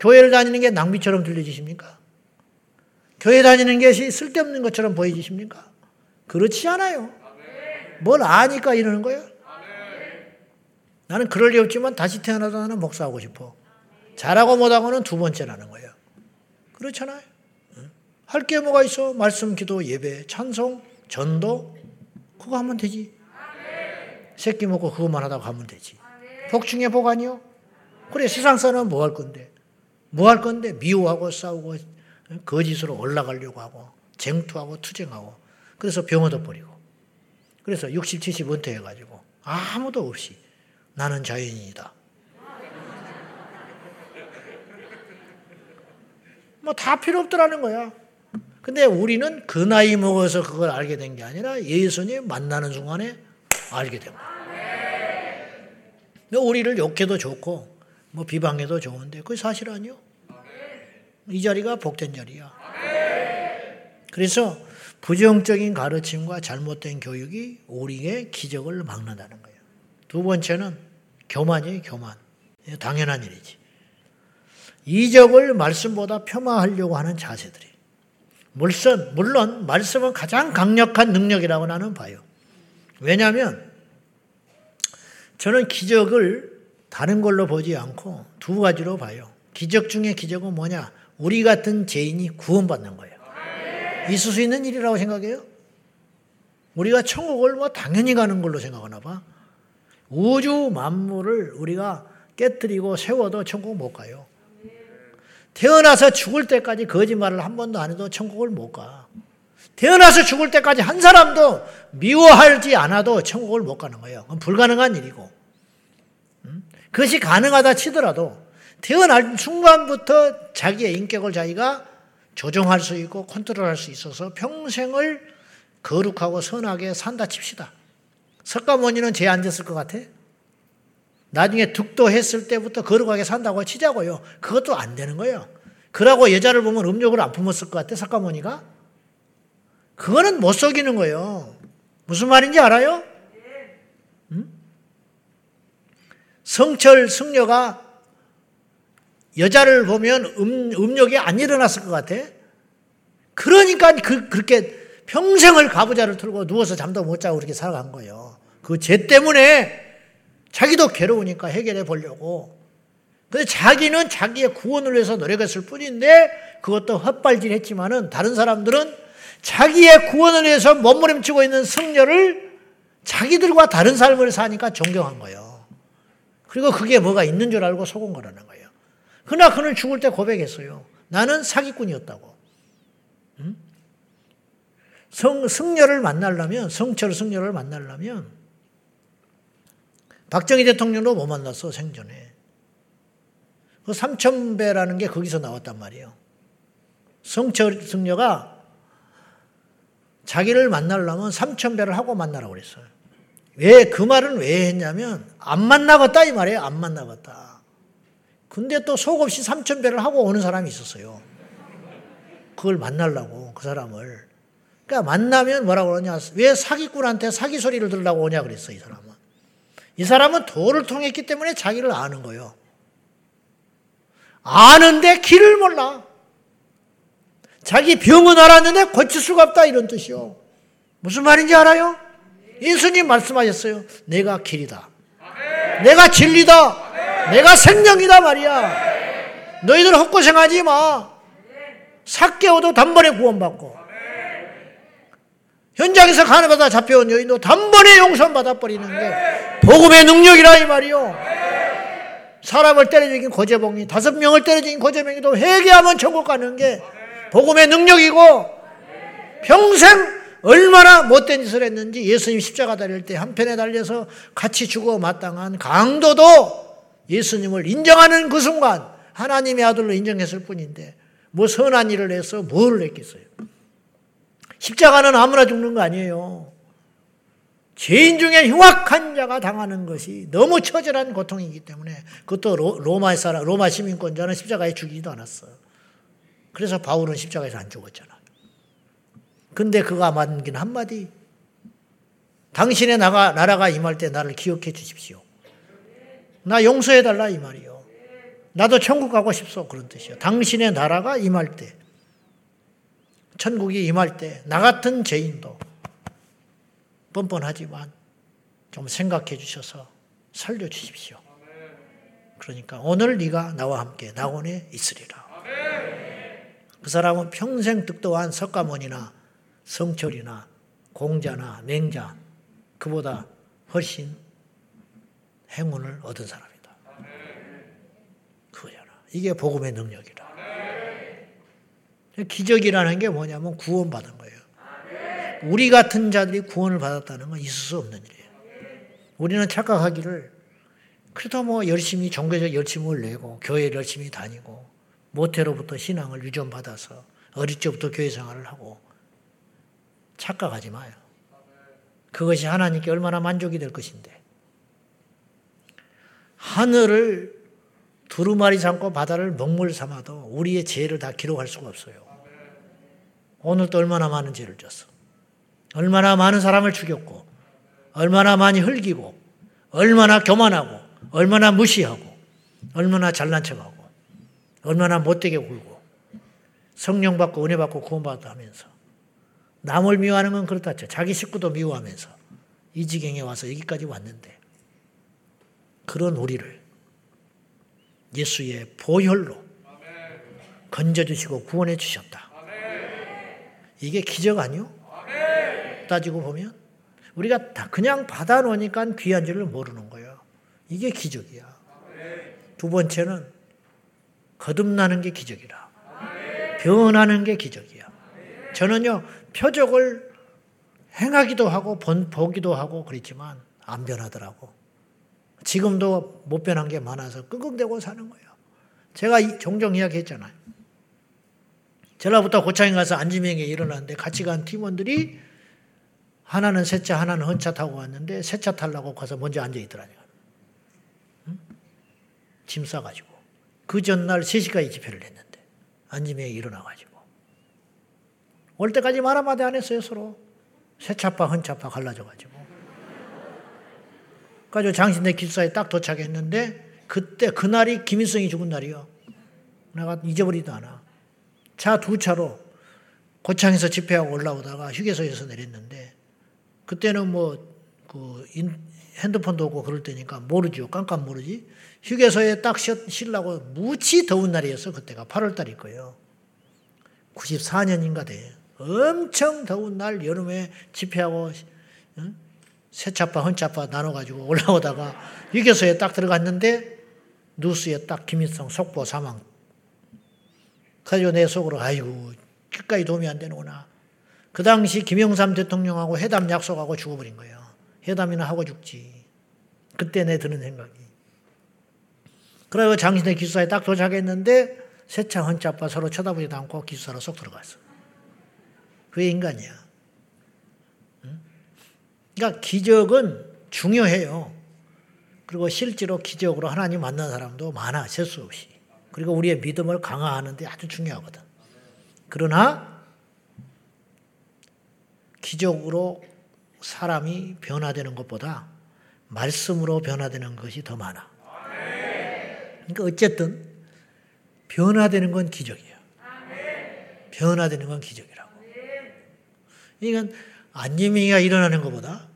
교회를 다니는 게 낭비처럼 들려지십니까? 교회 다니는 것이 쓸데없는 것처럼 보여지십니까? 그렇지 않아요. 뭘 아니까 이러는 거예요? 나는 그럴 리 없지만 다시 태어나도 나는 목사하고 싶어. 잘하고 못하고는 두 번째라는 거예요. 그렇잖아요. 할게 뭐가 있어? 말씀, 기도, 예배, 찬송, 전도. 그거 하면 되지. 새끼 먹고 그것만 하다가 가면 되지. 복 중에 복 아니요? 그래, 세상 사람은 뭐 할 건데? 뭐 할 건데? 미워하고 싸우고, 거짓으로 올라가려고 하고, 쟁투하고, 투쟁하고. 그래서 병 얻어버리고. 그래서 60, 70 은퇴해가지고, 아무도 없이 나는 자연인이다. 뭐 다 필요 없더라는 거야. 근데 우리는 그 나이 먹어서 그걸 알게 된 게 아니라 예수님 만나는 순간에 알게 된 거야. 우리를 욕해도 좋고, 뭐 비방해도 좋은데, 그게 사실 아니요. 이 자리가 복된 자리야. 그래서 부정적인 가르침과 잘못된 교육이 우리의 기적을 막는다는 거예요. 두 번째는 교만이에요, 교만. 당연한 일이지. 이적을 말씀보다 폄하하려고 하는 자세들이. 물론, 물론, 말씀은 가장 강력한 능력이라고 나는 봐요. 왜냐하면, 저는 기적을 다른 걸로 보지 않고 두 가지로 봐요. 기적 중에 기적은 뭐냐? 우리 같은 죄인이 구원받는 거예요. 있을 수 있는 일이라고 생각해요? 우리가 천국을 뭐 당연히 가는 걸로 생각하나 봐. 우주 만물을 우리가 깨뜨리고 세워도 천국 못 가요. 태어나서 죽을 때까지 거짓말을 한 번도 안 해도 천국을 못 가. 태어나서 죽을 때까지 한 사람도 미워하지 않아도 천국을 못 가는 거예요. 그건 불가능한 일이고. 그것이 가능하다 치더라도 태어날 순간부터 자기의 인격을 자기가 조정할 수 있고 컨트롤할 수 있어서 평생을 거룩하고 선하게 산다 칩시다. 석가모니는 죄 안 졌을 것 같아? 나중에 득도했을 때부터 거룩하게 산다고 치자고요. 그것도 안 되는 거예요. 그러고 여자를 보면 음욕을 안 품었을 것 같아, 석가모니가? 그거는 못 속이는 거예요. 무슨 말인지 알아요? 음? 성철 승려가 여자를 보면 음, 음욕이 안 일어났을 것 같아. 그러니까 그, 그렇게 평생을 가부좌를 틀고 누워서 잠도 못 자고 그렇게 살아간 거예요. 그 죄 때문에 자기도 괴로우니까 해결해 보려고. 근데 자기는 자기의 구원을 위해서 노력했을 뿐인데 그것도 헛발질 했지만은 다른 사람들은 자기의 구원을 위해서 몸부림치고 있는 승려를 자기들과 다른 삶을 사니까 존경한 거예요. 그리고 그게 뭐가 있는 줄 알고 속은 거라는 거예요. 그러나 그는 죽을 때 고백했어요. 나는 사기꾼이었다고. 응? 성, 승려를 만나려면, 성철 승려를 만나려면, 박정희 대통령도 못 만났어, 생전에. 그 삼천배라는 게 거기서 나왔단 말이에요. 성철 승려가 자기를 만나려면 삼천배를 하고 만나라고 그랬어요. 왜, 그 말은 왜 했냐면, 안 만나겠다, 이 말이에요. 안 만나겠다. 근데 또 속없이 삼천배를 하고 오는 사람이 있었어요. 그걸 만나려고, 그 사람을. 그러니까 만나면 뭐라고 그러냐. 왜 사기꾼한테 사기 소리를 들으려고 오냐 그랬어, 이 사람은. 이 사람은 도를 통했기 때문에 자기를 아는 거예요. 아는데 길을 몰라. 자기 병은 알았는데 고칠 수가 없다 이런 뜻이요. 무슨 말인지 알아요? 예수님 말씀하셨어요. 내가 길이다. 내가 진리다. 내가 생명이다 말이야. 너희들 헛고생하지 마. 삭개오도 단번에 구원받고 현장에서 가는마다 잡혀온 여인도 단번에 용서받아 버리는 게 복음의 능력이라 이 말이요. 사람을 때려 죽인 고재봉이 다섯 명을 때려 죽인 고재봉이도 회개하면 천국 가는 게 복음의 능력이고 평생 얼마나 못된 짓을 했는지 예수님 십자가 달릴 때 한편에 달려서 같이 죽어 마땅한 강도도 예수님을 인정하는 그 순간 하나님의 아들로 인정했을 뿐인데 뭐 선한 일을 해서 뭘 했겠어요. 십자가는 아무나 죽는 거 아니에요. 죄인 중에 흉악한 자가 당하는 것이 너무 처절한 고통이기 때문에 그것도 로마 사람, 로마 시민권자는 십자가에 죽이지도 않았어. 그래서 바울은 십자가에서 안 죽었잖아. 근데 그가 만긴 한마디. 당신의 나가, 나라가 임할 때 나를 기억해 주십시오. 나 용서해 달라 이 말이요. 나도 천국 가고 싶소 그런 뜻이요. 당신의 나라가 임할 때, 천국이 임할 때 나 같은 죄인도 뻔뻔하지만 좀 생각해 주셔서 살려 주십시오. 그러니까 오늘 네가 나와 함께 낙원에 있으리라. 그 사람은 평생 득도한 석가모니나 성철이나 공자나 맹자 그보다 훨씬 행운을 얻은 사람이다. 그거잖아. 이게 복음의 능력이라. 기적이라는 게 뭐냐면 구원받은 거예요. 우리 같은 자들이 구원을 받았다는 건 있을 수 없는 일이에요. 우리는 착각하기를 그래도 뭐 열심히 종교적 열심을 내고 교회 열심히 다니고 모태로부터 신앙을 유전받아서 어릴 적부터 교회 생활을 하고 착각하지 마요. 그것이 하나님께 얼마나 만족이 될 것인데. 하늘을 두루마리 삼고 바다를 먹물 삼아도 우리의 죄를 다 기록할 수가 없어요. 오늘도 얼마나 많은 죄를 졌어. 얼마나 많은 사람을 죽였고, 얼마나 많이 흘기고, 얼마나 교만하고, 얼마나 무시하고, 얼마나 잘난 척하고. 얼마나 못되게 굴고 성령 받고 은혜 받고 구원받다 하면서 남을 미워하는 건 그렇다 쳐. 자기 식구도 미워하면서 이 지경에 와서 여기까지 왔는데 그런 우리를 예수의 보혈로 건져주시고 구원해 주셨다. 이게 기적 아니요? 따지고 보면 우리가 다 그냥 받아놓으니까 귀한 줄을 모르는 거예요. 이게 기적이야. 두 번째는 거듭나는 게 기적이라. 변하는 게 기적이야. 저는요, 표적을 행하기도 하고, 본, 보기도 하고 그랬지만, 안 변하더라고. 지금도 못 변한 게 많아서 끙끙대고 사는 거예요. 제가 종종 이야기했잖아요. 전라부터 고창에 가서 안지명에 일어났는데 같이 간 팀원들이 하나는 새 차, 하나는 헌차 타고 왔는데 새 차 타려고 가서 먼저 앉아 있더라니까. 응? 짐 싸가지고. 그 전날 3시까지 집회를 했는데 안지명이 일어나가지고 올 때까지 말 한마디 안 했어요 서로 새 차파 헌차파 갈라져가지고 가지고 장신대 기사에 딱 도착했는데 그때 그날이 김일성이 죽은 날이요 내가 잊어버리도 않아 차 두 차로 고창에서 집회하고 올라오다가 휴게소에서 내렸는데 그때는 뭐 그 핸드폰도 없고 그럴 때니까 모르죠. 깜깜 모르지. 휴게소에 딱 쉬려고 무지 더운 날이었어. 그때가 8월 달일 거예요. 94년인가 돼. 엄청 더운 날 여름에 집회하고 응? 세차파 헌 차파 나눠가지고 올라오다가 휴게소에 딱 들어갔는데 뉴스에 딱 김일성 속보 사망. 그래가지고 내 속으로 아이고 끝까지 도움이 안 되는구나. 그 당시 김영삼 대통령하고 회담 약속하고 죽어버린 거예요. 회담이나 하고 죽지. 그때 내 드는 생각이. 그래서 장신의 기숙사에 딱 도착했는데 세차 헌차파 서로 쳐다보지도 않고 기숙사로 쏙 들어갔어. 그게 인간이야. 그러니까 기적은 중요해요. 그리고 실제로 기적으로 하나님 만난 사람도 많아, 셀 수 없이. 그리고 우리의 믿음을 강화하는데 아주 중요하거든. 그러나 기적으로 사람이 변화되는 것보다 말씀으로 변화되는 것이 더 많아. 그러니까 어쨌든 변화되는 건 기적이에요. 변화되는 건 기적이라고. 그러니까 안림이가 일어나는 것보다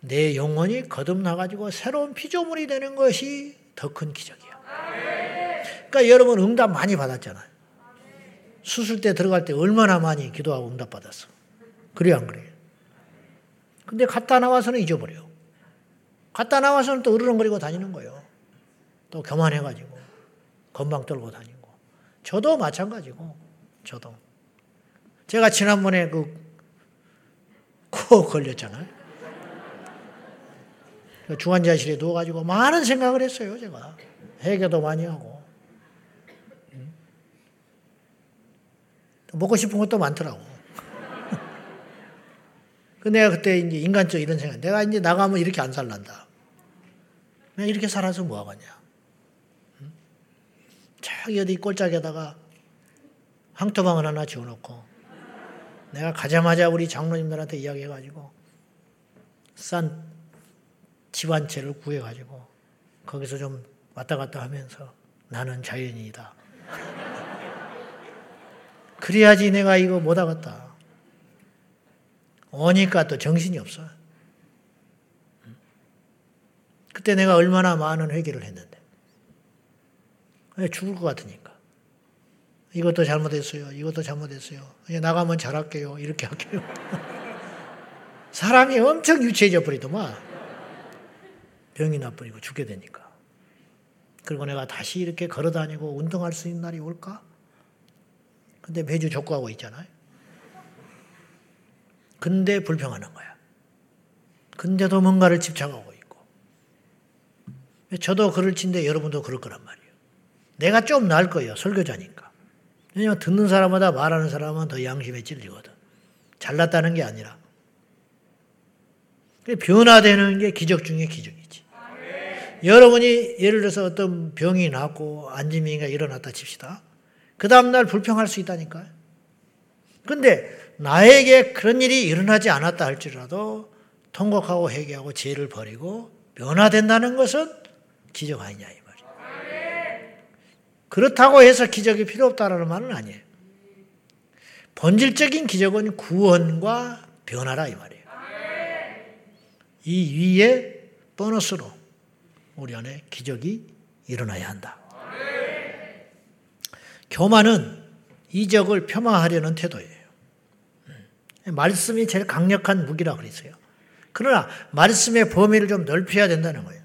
내 영혼이 거듭나가지고 새로운 피조물이 되는 것이 더 큰 기적이에요. 그러니까 여러분 응답 많이 받았잖아요. 수술 때 들어갈 때 얼마나 많이 기도하고 응답 받았어. 그래요, 안 그래요? 근데 갔다 나와서는 잊어버려. 갔다 나와서는 또 으르렁거리고 다니는 거예요. 또 교만해가지고 건방 떨고 다니고. 저도 마찬가지고, 저도. 제가 지난번에 그 코 걸렸잖아요. 그 중환자실에 누워가지고 많은 생각을 했어요, 제가. 해결도 많이 하고. 먹고 싶은 것도 많더라고. 그 내가 그때 이제 인간적 이런 생각, 내가 이제 나가면 이렇게 안 살란다. 내가 이렇게 살아서 뭐 하겠냐. 저기 어디 꼴짝에다가 항토방을 하나 지어놓고 내가 가자마자 우리 장로님들한테 이야기해가지고 싼 집 한 채를 구해가지고 거기서 좀 왔다 갔다 하면서 나는 자연인이다. 그래야지 내가 이거 못하겠다. 오니까 또 정신이 없어. 그때 내가 얼마나 많은 회개를 했는데. 죽을 것 같으니까. 이것도 잘못했어요. 이것도 잘못했어요. 나가면 잘할게요. 이렇게 할게요. 사람이 엄청 유치해져 버리더만. 병이 나버리고 죽게 되니까. 그리고 내가 다시 이렇게 걸어 다니고 운동할 수 있는 날이 올까? 근데 매주 족구하고 있잖아요. 근데 불평하는 거야. 근데도 뭔가를 집착하고 있고. 저도 그럴 친데 여러분도 그럴 거란 말이에요. 내가 좀 나을 거예요. 설교자니까. 왜냐면 듣는 사람마다 말하는 사람은 더 양심에 찔리거든. 잘났다는 게 아니라. 변화되는 게 기적 중에 기적이지. 여러분이 예를 들어서 어떤 병이 났고 안지민이가 일어났다 칩시다. 그 다음날 불평할 수 있다니까요. 근데 나에게 그런 일이 일어나지 않았다 할지라도 통곡하고 회개하고 죄를 버리고 변화된다는 것은 기적 아니냐. 그렇다고 해서 기적이 필요 없다라는 말은 아니에요. 본질적인 기적은 구원과 변화라 이 말이에요. 이 위에 보너스로 우리 안에 기적이 일어나야 한다. 교만은 이적을 폄하하려는 태도예요. 말씀이 제일 강력한 무기라 그랬어요. 그러나 말씀의 범위를 좀 넓혀야 된다는 거예요.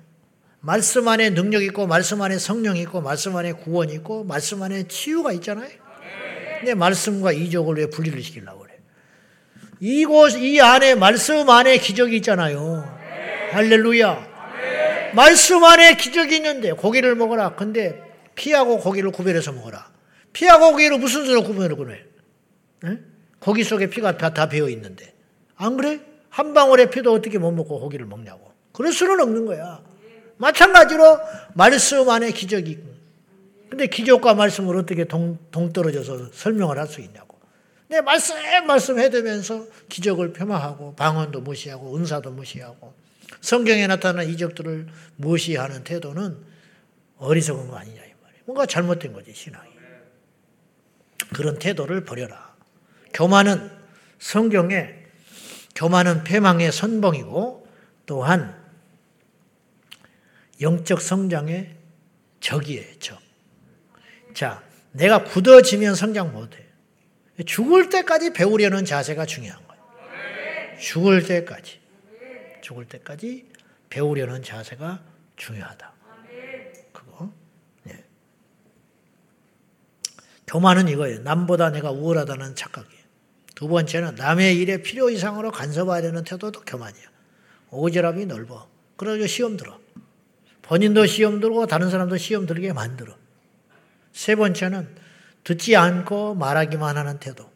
말씀 안에 능력 있고 말씀 안에 성령이 있고 말씀 안에 구원이 있고 말씀 안에 치유가 있잖아요. 근데 말씀과 이적을 왜 분리를 시키려고 그래? 이곳 이 안에 말씀 안에 기적이 있잖아요. 할렐루야. 말씀 안에 기적이 있는데 고기를 먹어라. 근데 피하고 고기를 구별해서 먹어라. 피하고 고기를 무슨 수로 구별을? 응? 고기 속에 피가 다 배어 있는데. 안 그래? 한 방울의 피도 어떻게 못 먹고 고기를 먹냐고. 그럴 수는 없는 거야. 마찬가지로 말씀 안에 기적이 있고. 근데 기적과 말씀을 어떻게 동, 동떨어져서 설명을 할 수 있냐고. 내 말씀, 말씀 해두면서 기적을 폄하하고 방언도 무시하고 은사도 무시하고 성경에 나타난 이적들을 무시하는 태도는 어리석은 거 아니냐 이 말이에요. 뭔가 잘못된 거지 신앙이. 그런 태도를 버려라. 교만은 성경에 교만은 패망의 선봉이고 또한 영적 성장의 적이에요, 적. 자, 내가 굳어지면 성장 못해. 죽을 때까지 배우려는 자세가 중요한 거예요. 죽을 때까지. 죽을 때까지 배우려는 자세가 중요하다. 그거. 예. 교만은 이거예요. 남보다 내가 우월하다는 착각이에요. 두 번째는 남의 일에 필요 이상으로 간섭하려는 태도도 교만이야. 오지랖이 넓어. 그래서 시험 들어. 본인도 시험 들고 다른 사람도 시험 들게 만들어. 세 번째는 듣지 않고 말하기만 하는 태도.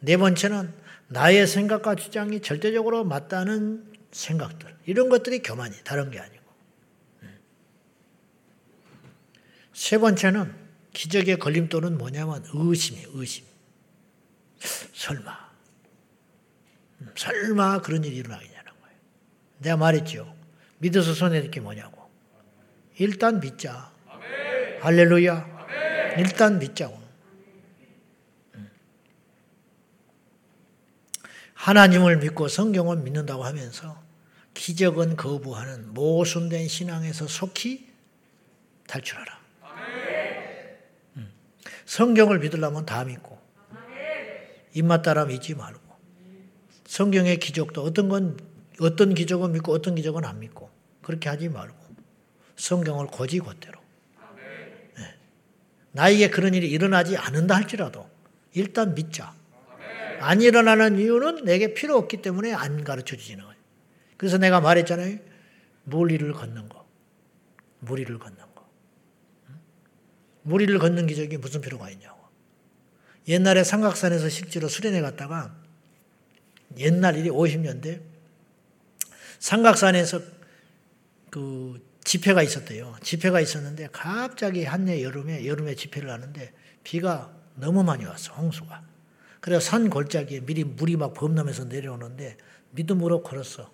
네 번째는 나의 생각과 주장이 절대적으로 맞다는 생각들. 이런 것들이 교만이 다른 게 아니고. 세 번째는 기적의 걸림돌은 뭐냐면 의심이 의심. 설마. 설마 그런 일이 일어나겠냐는 거예요. 내가 말했죠. 믿어서 손해될 게 뭐냐고. 일단 믿자. 아멘. 할렐루야. 아멘. 일단 믿자고. 하나님을 믿고 성경을 믿는다고 하면서 기적은 거부하는 모순된 신앙에서 속히 탈출하라. 성경을 믿으려면 다 믿고 입맛 따라 믿지 말고 성경의 기적도 어떤 건 어떤 기적은 믿고 어떤 기적은 안 믿고 그렇게 하지 말고 성경을 고지고대로 네. 나에게 그런 일이 일어나지 않는다 할지라도 일단 믿자. 안 일어나는 이유는 내게 필요 없기 때문에 안 가르쳐 주지는 거예요. 그래서 내가 말했잖아요. 물리를 걷는 거. 무리를 걷는 거. 무리를 걷는 기적이 무슨 필요가 있냐고. 옛날에 삼각산에서 실제로 수련회 갔다가 옛날 일이 50년대 삼각산에서 그 집회가 있었대요. 집회가 있었는데 갑자기 한해 여름에 여름에 집회를 하는데 비가 너무 많이 왔어. 홍수가. 그래서 산 골짜기에 미리 물이 막 범람해서 내려오는데 믿음으로 걸었어.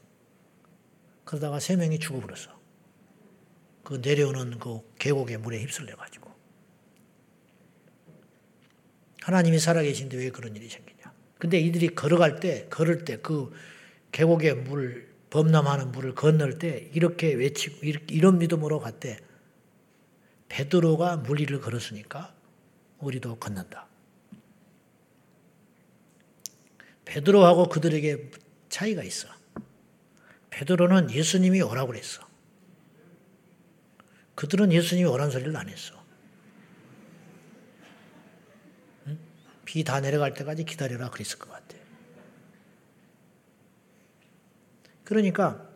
그러다가 세 명이 죽어버렸어. 그 내려오는 그 계곡의 물에 휩쓸려 가지고. 하나님이 살아계신데 왜 그런 일이 생기냐. 근데 이들이 걸어갈 때, 걸을 때 그 계곡의 물, 범람하는 물을 건널 때 이렇게 외치고, 이런 믿음으로 갔대. 베드로가 물 위를 걸었으니까 우리도 건넌다. 베드로하고 그들에게 차이가 있어. 베드로는 예수님이 오라고 그랬어. 그들은 예수님이 오란 소리를 안 했어. 비다 내려갈 때까지 기다려라 그랬을 것 같아. 그러니까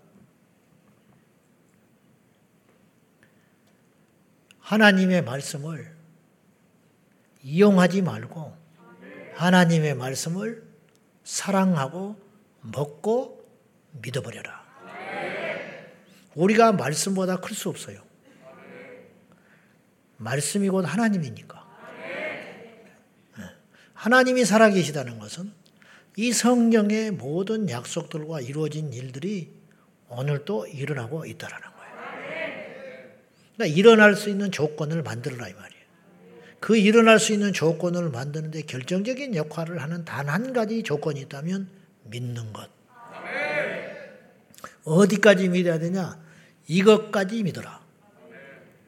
하나님의 말씀을 이용하지 말고 하나님의 말씀을 사랑하고 먹고 믿어버려라. 우리가 말씀보다 클 수 없어요. 말씀이 곧 하나님이니까. 예. 하나님이 살아계시다는 것은 이 성경의 모든 약속들과 이루어진 일들이 오늘도 일어나고 있다라는 거예요. 그러니까 일어날 수 있는 조건을 만들어라 이 말이에요. 그 일어날 수 있는 조건을 만드는데 결정적인 역할을 하는 단 한 가지 조건이 있다면 믿는 것. 어디까지 믿어야 되냐? 이것까지 믿어라.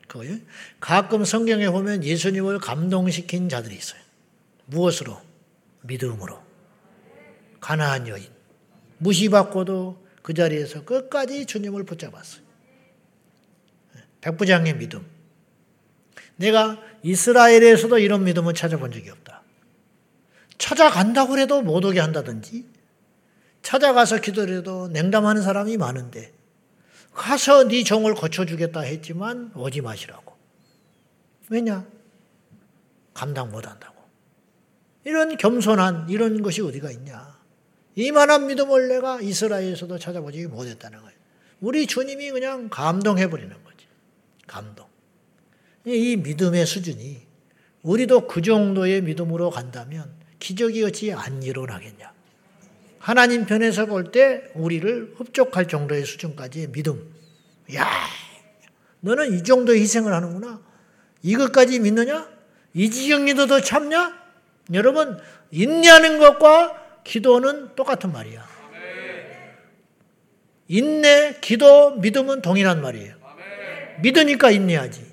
그거요. 가끔 성경에 보면 예수님을 감동시킨 자들이 있어요. 무엇으로? 믿음으로. 가나안 여인. 무시받고도 그 자리에서 끝까지 주님을 붙잡았어요. 백부장의 믿음. 내가 이스라엘에서도 이런 믿음을 찾아본 적이 없다. 찾아간다고 해도 못 오게 한다든지, 찾아가서 기도해도 냉담하는 사람이 많은데, 가서 네 종을 고쳐주겠다 했지만 오지 마시라고. 왜냐? 감당 못 한다고. 이런 겸손한 이런 것이 어디가 있냐? 이만한 믿음을 내가 이스라엘에서도 찾아보지 못했다는 거예요. 우리 주님이 그냥 감동해버리는 거지. 감동. 이 믿음의 수준이 우리도 그 정도의 믿음으로 간다면 기적이 어찌 안 일어나겠냐. 하나님 편에서 볼 때 우리를 흡족할 정도의 수준까지의 믿음. 야, 너는 이 정도의 희생을 하는구나. 이것까지 믿느냐? 이 지경 믿어도 참냐? 여러분, 인내하는 것과 기도는 똑같은 말이야. 인내, 기도, 믿음은 동일한 말이에요. 믿으니까 인내하지.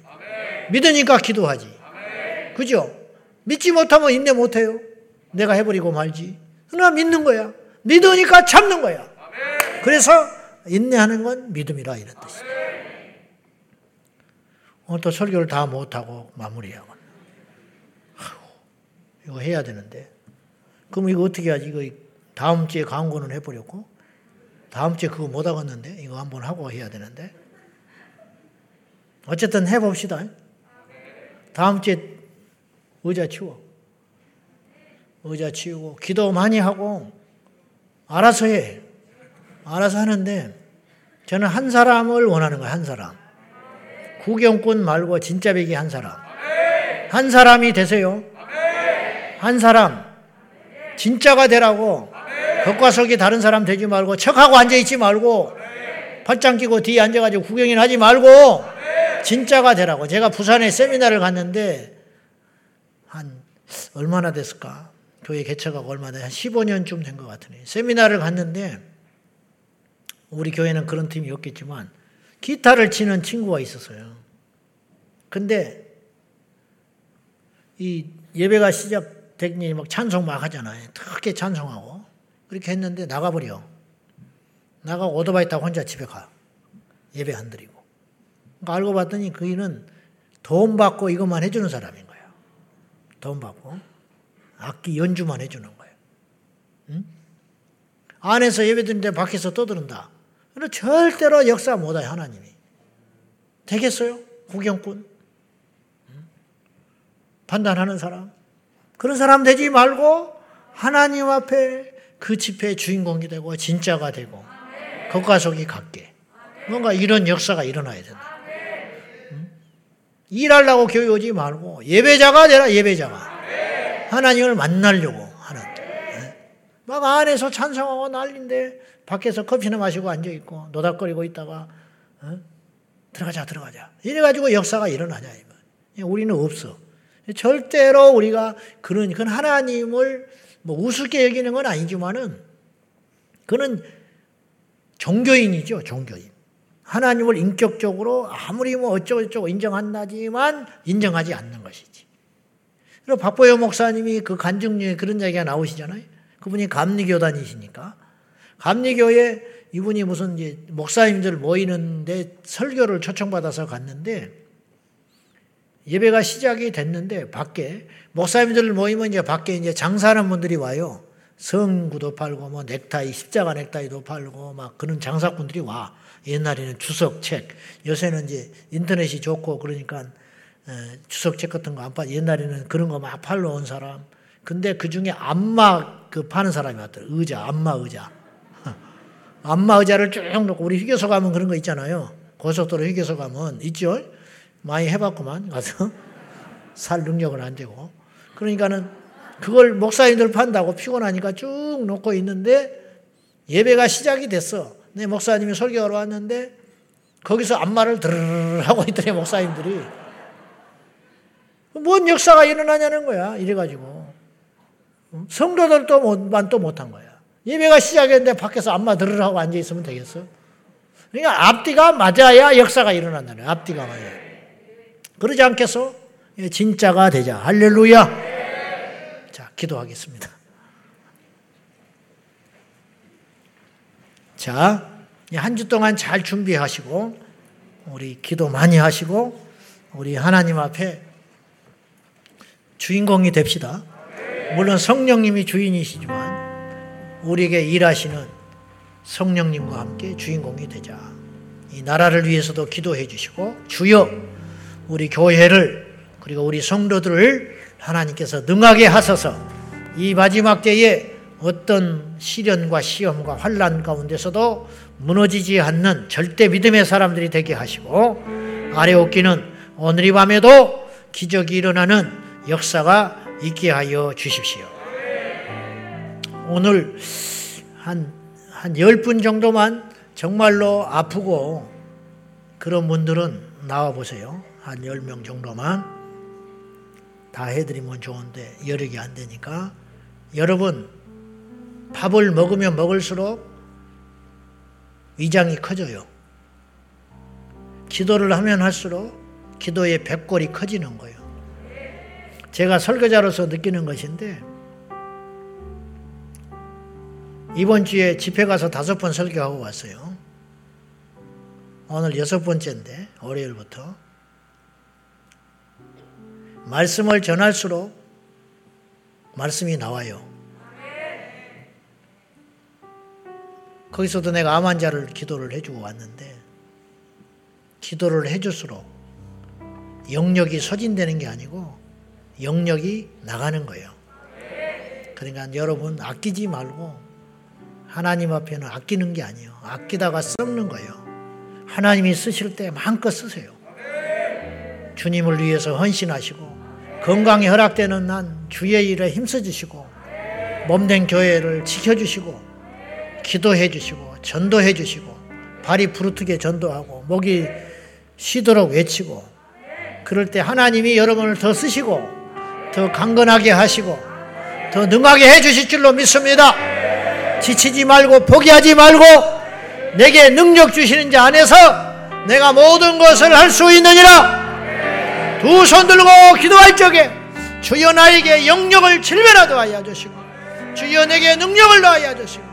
믿으니까 기도하지. 그죠? 믿지 못하면 인내 못해요. 내가 해버리고 말지. 그러나 믿는 거야. 믿으니까 참는 거야. 그래서 인내하는 건 믿음이라 이런 뜻이다. 오늘 또 설교를 다 못하고 마무리하고. 이거 해야 되는데. 그럼 이거 어떻게 하지? 이거 다음 주에 광고는 해버렸고, 다음 주에 그거 못 하겠는데, 이거 한번 하고 해야 되는데. 어쨌든 해봅시다. 다음 주에 의자 치워. 의자 치우고, 기도 많이 하고, 알아서 해. 알아서 하는데, 저는 한 사람을 원하는 거예요, 한 사람. 구경꾼 말고 진짜 배기 한 사람. 한 사람이 되세요. 한 사람. 진짜가 되라고. 겉과 속이 다른 사람 되지 말고, 척하고 앉아있지 말고, 팔짱 끼고 뒤에 앉아가지고 구경이나 하지 말고, 진짜가 되라고. 제가 부산에 세미나를 갔는데, 한, 얼마나 됐을까? 교회 개척하고 얼마나, 한 15년쯤 된 것 같으네. 세미나를 갔는데, 우리 교회는 그런 팀이 없겠지만, 기타를 치는 친구가 있었어요. 근데, 이 예배가 시작 되니 막 찬송 막 하잖아요. 크게 찬송하고. 그렇게 했는데 나가버려. 나가 오토바이 타고 혼자 집에 가. 예배 안 드리고. 그러니까 알고 봤더니 그이는 돈 받고 이것만 해주는 사람인 거예요. 돈 받고. 악기 연주만 해주는 거예요. 응? 안에서 예배 드는데 밖에서 떠드는다. 절대로 역사 못해요, 하나님이. 되겠어요? 구경꾼? 판단하는 사람? 그런 사람 되지 말고 하나님 앞에 그 집회의 주인공이 되고 진짜가 되고 겉과 속이 같게. 뭔가 이런 역사가 일어나야 된다. 일하려고 교회 오지 말고 예배자가 되라 예배자가. 하나님을 만나려고 하는 막 안에서 찬성하고 난리인데 밖에서 커피나 마시고 앉아 있고 노닥거리고 있다가 어? 들어가자 들어가자. 이래 가지고 역사가 일어나냐 우리는 없어 절대로 우리가 그런 그건 하나님을 뭐 우습게 여기는 건 아니지만은 그는 종교인이죠 종교인 하나님을 인격적으로 아무리 뭐 어쩌고저쩌고 인정한다지만 인정하지 않는 것이지. 그리고 박보영 목사님이 그 간증류에 그런 이야기가 나오시잖아요. 그분이 감리교단이시니까. 감리교에 이분이 무슨 이제 목사님들 모이는데 설교를 초청받아서 갔는데 예배가 시작이 됐는데 밖에 목사님들 모이면 이제 밖에 이제 장사하는 분들이 와요. 성구도 팔고 뭐 넥타이 십자가 넥타이도 팔고 막 그런 장사꾼들이 와. 옛날에는 주석 책, 요새는 이제 인터넷이 좋고 그러니까 주석 책 같은 거 안 팔. 옛날에는 그런 거 막 팔러 온 사람. 근데 그 중에 안마 그 파는 사람이 왔더라. 의자, 안마 의자. 안마 의자를 쭉 놓고 우리 휴게소 가면 그런 거 있잖아요. 고속도로 휴게소 가면 있죠. 많이 해봤구만 가서 살 능력은 안 되고. 그러니까는 그걸 목사님들 판다고 피곤하니까 쭉 놓고 있는데 예배가 시작이 됐어. 내 목사님이 설교하러 왔는데 거기서 안마를 드르르 하고 있더니 목사님들이 뭔 역사가 일어나냐는 거야. 이래가지고 성도들도 또 못한 거야. 예배가 시작했는데 밖에서 안마 드르르 하고 앉아 있으면 되겠어? 그러니까 앞뒤가 맞아야 역사가 일어난다는 앞뒤가 맞아야. 그러지 않겠어? 진짜가 되자. 할렐루야. 자, 기도하겠습니다. 자, 한 주 동안 잘 준비하시고, 우리 기도 많이 하시고, 우리 하나님 앞에 주인공이 됩시다. 물론 성령님이 주인이시지만, 우리에게 일하시는 성령님과 함께 주인공이 되자. 이 나라를 위해서도 기도해 주시고, 주여, 우리 교회를, 그리고 우리 성도들을 하나님께서 능하게 하소서 이 마지막 때에 어떤 시련과 시험과 환란 가운데서도 무너지지 않는 절대 믿음의 사람들이 되게 하시고 아래 옷기는 오늘 이 밤에도 기적이 일어나는 역사가 있게 하여 주십시오. 오늘 한, 한 10분 정도만 정말로 아프고 그런 분들은 나와 보세요. 한 10명 정도만 다 해드리면 좋은데 여력이 안 되니까 여러분 밥을 먹으면 먹을수록 위장이 커져요. 기도를 하면 할수록 기도의 백골이 커지는 거예요. 제가 설교자로서 느끼는 것인데 이번 주에 집회 가서 다섯 번 설교하고 왔어요. 오늘 여섯 번째인데 월요일부터 말씀을 전할수록 말씀이 나와요. 거기서도 내가 암 환자를 기도를 해주고 왔는데 기도를 해줄수록 영역이 소진되는 게 아니고 영역이 나가는 거예요. 그러니까 여러분 아끼지 말고 하나님 앞에는 아끼는 게 아니에요. 아끼다가 썩는 거예요. 하나님이 쓰실 때 마음껏 쓰세요. 주님을 위해서 헌신하시고 건강이 허락되는 난 주의 일에 힘써주시고 몸된 교회를 지켜주시고 기도해 주시고 전도해 주시고 발이 부르트게 전도하고 목이 쉬도록 외치고 그럴 때 하나님이 여러분을 더 쓰시고 더 강건하게 하시고 더 능하게 해 주실 줄로 믿습니다. 지치지 말고 포기하지 말고 내게 능력 주시는 자 안에서 내가 모든 것을 할 수 있느니라. 두 손 들고 기도할 적에 주여 나에게 영역을 질면하도 하여 주시고 주여 내게 능력을 더하여 주시고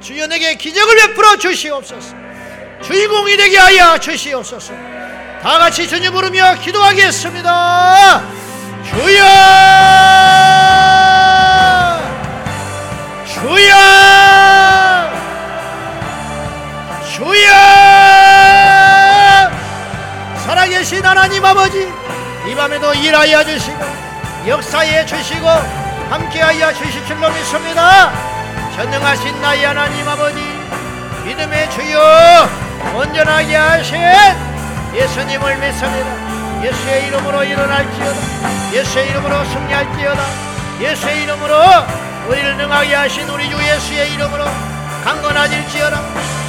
주여 내게 기적을 베풀어 주시옵소서. 주인공이 되게 하여 주시옵소서. 다 같이 주님 부르며 기도하겠습니다. 주여! 주여! 주여! 살아계신 하나님 아버지, 이 밤에도 일하여 주시고, 역사해 주시고, 함께하여 주실 줄로 믿습니다. 전능하신 나의 하나님 아버지, 믿음의 주여, 온전하게 하신 예수님을 믿습니다. 예수의 이름으로 일어날지어다. 예수의 이름으로 승리할지어다. 예수의 이름으로 우리를 능하게 하신 우리 주 예수의 이름으로 강건하질지어다.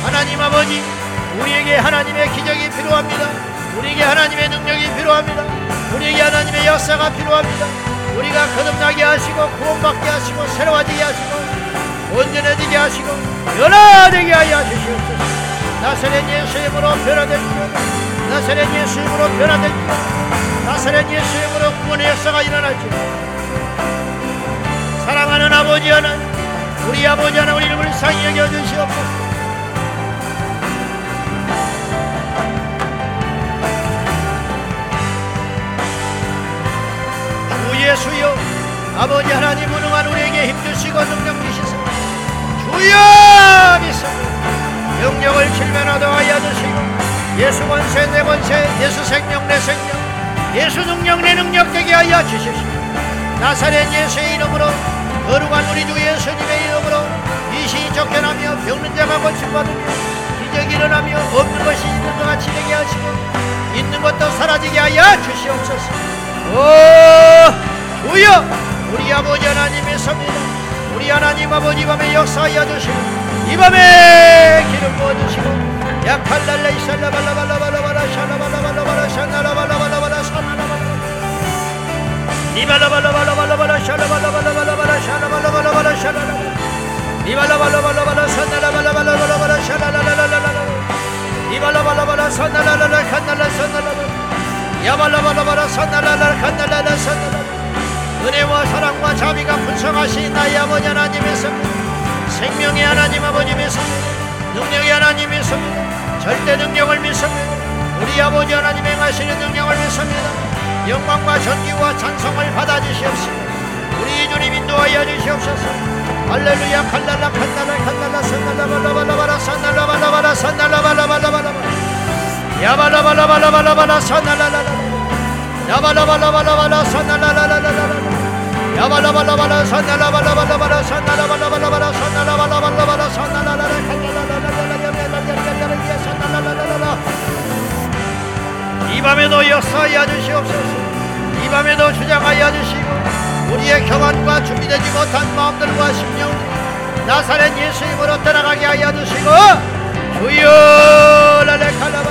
하나님 아버지, 우리에게 하나님의 기적이 필요합니다. 우리에게 하나님의 능력이 필요합니다. 우리에게 하나님의 역사가 필요합니다. 우리가 거듭나게 하시고 구원받게 하시고 새로워지게 하시고 온전해지게 하시고 변화되게 하여 주시옵소서. 나사렛 예수의 이름으로 변화될지어다. 나사렛 예수 이름으로 변화될지어 나사렛 예수 이름으로 구원의 역사가 일어날지어 사랑하는 아버지 하나님 우리 아버지 하나 우리 이름을 상히 여겨주시옵소서 예수여 아버지 하나님 무능한 우리에게 힘주시고 능력 주시소 주여 믿습니다 영역을 칠면하도 하여 주시고 예수 권세 내 권세 예수 생명 내 생명 예수 능력 내 능력 되게 하여 주십시오. 나사렛 예수의 이름으로 거룩한 우리 주 예수님의 이름으로 이신이 쫓겨나며 병든 자가 고침받으며 기적이 일어나며 없는 것이 있는 것 같이 되게 하시고 있는 것도 사라지게 하여 주시옵소서. 오 주여 우리 아버지 하나님의 섭니다 우리 하나님 아버지 밤에 역사하여 주시고 이 밤에 기름 부어 주시고 야칼랄라 이살라 발라 발라 발라 발라 샬라 발라 발라 발라 샤나라발라 발라 발라 샤나라발라 니발라 발라 발라 발라 발라 샬라 발라 발라 발라 발라 샤나발라 발라 발라 샤나라발라 니발라 발라 발라 발라 산나라 발라 발라 발라 발라 샤라라라라라라 니발라 발라 발라 산나라 라라 칸날라 산나라라 야발라 발라 발라 산나라라 칸날라라 산나라라 은혜와 사랑과 자비가 분성하신 나의 아버지 하나님의 성 생명의 하나님 아버님의 성 능력의 하나님의 성 절대 능력을 믿습니다. 우리 아버지 하나님 행하시는 능력을 믿습니다. 영광과 전기와 찬송을 받아주시옵시고 우리 주님 인도하여 주시옵소서. 할렐루야 칼날라 칼날라 칼날라 산날라 발라발라바라 산날라 발라바라 산날라 발라발라바라 야발라발라발라발라바라 산날라라라 야발라발라발라바라 산날라라라라라 야발라발라발라 나사렛 예수 이름으로 떠나가게 하여 주시고 주여 라레 칼라바라바라바라바라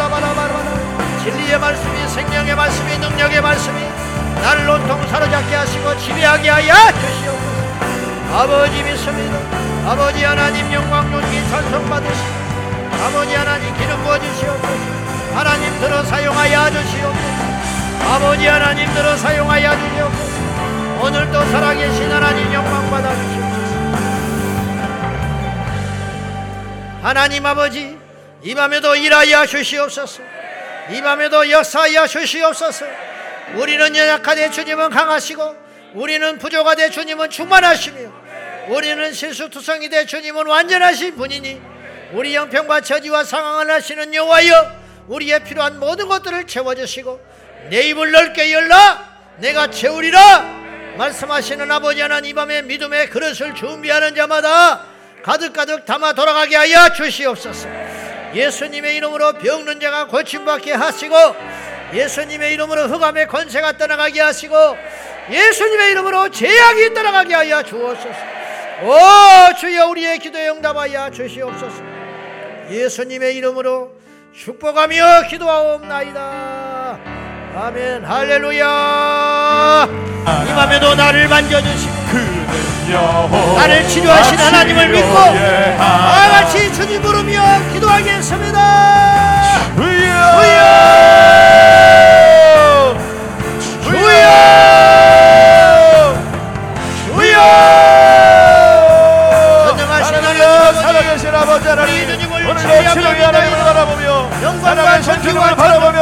진리의 말씀이 생명의 말씀이 능력의 말씀이 나를 온통 사로잡게 하시고 지배하게 하여 주시옵소서. 아버지 믿습니다. 아버지 하나님 영광 존귀 찬송 받으시고 아버지 하나님 기름 부어주시옵소서. 하나님 들어 사용하여 주시옵소서. 아버지 하나님 들어 사용하여 주시옵소서. 오늘도 살아계신 하나님 영광 받아주시옵소서. 하나님 아버지 이 밤에도 일하여 주시옵소서. 이 밤에도 역사하여 주시옵소서. 우리는 연약하되 주님은 강하시고 우리는 부족하되 주님은 충만하시며 우리는 실수투성이 되 주님은 완전하신 분이니 우리 형편과 저지와 상황을 하시는 여호와여 우리의 필요한 모든 것들을 채워주시고 내 입을 넓게 열라. 내가 채우리라. 말씀하시는 아버지 하나님 밤에 믿음의 그릇을 준비하는 자마다 가득가득 담아 돌아가게 하여 주시옵소서. 예수님의 이름으로 병든 자가 고침받게 하시고 예수님의 이름으로 흑암의 권세가 떠나가게 하시고 예수님의 이름으로 제약이 떠나가게 하여 주옵소서. 오 주여 우리의 기도에 응답하여 주시옵소서. 예수님의 이름으로 축복하며 기도하옵나이다. 아멘. 할렐루야. 이맘에도 나를 만져주시고 나를 치료하신 하나님을 믿고 다 같이 아, 주님 부르며 기도하겠습니다. 우여! 우여! 우여! 우여! 전능하신 하나님, 살아계신 아버지 하나님, 오늘도 치료의 하나님을 바라보며 영광과 존중을 바라보며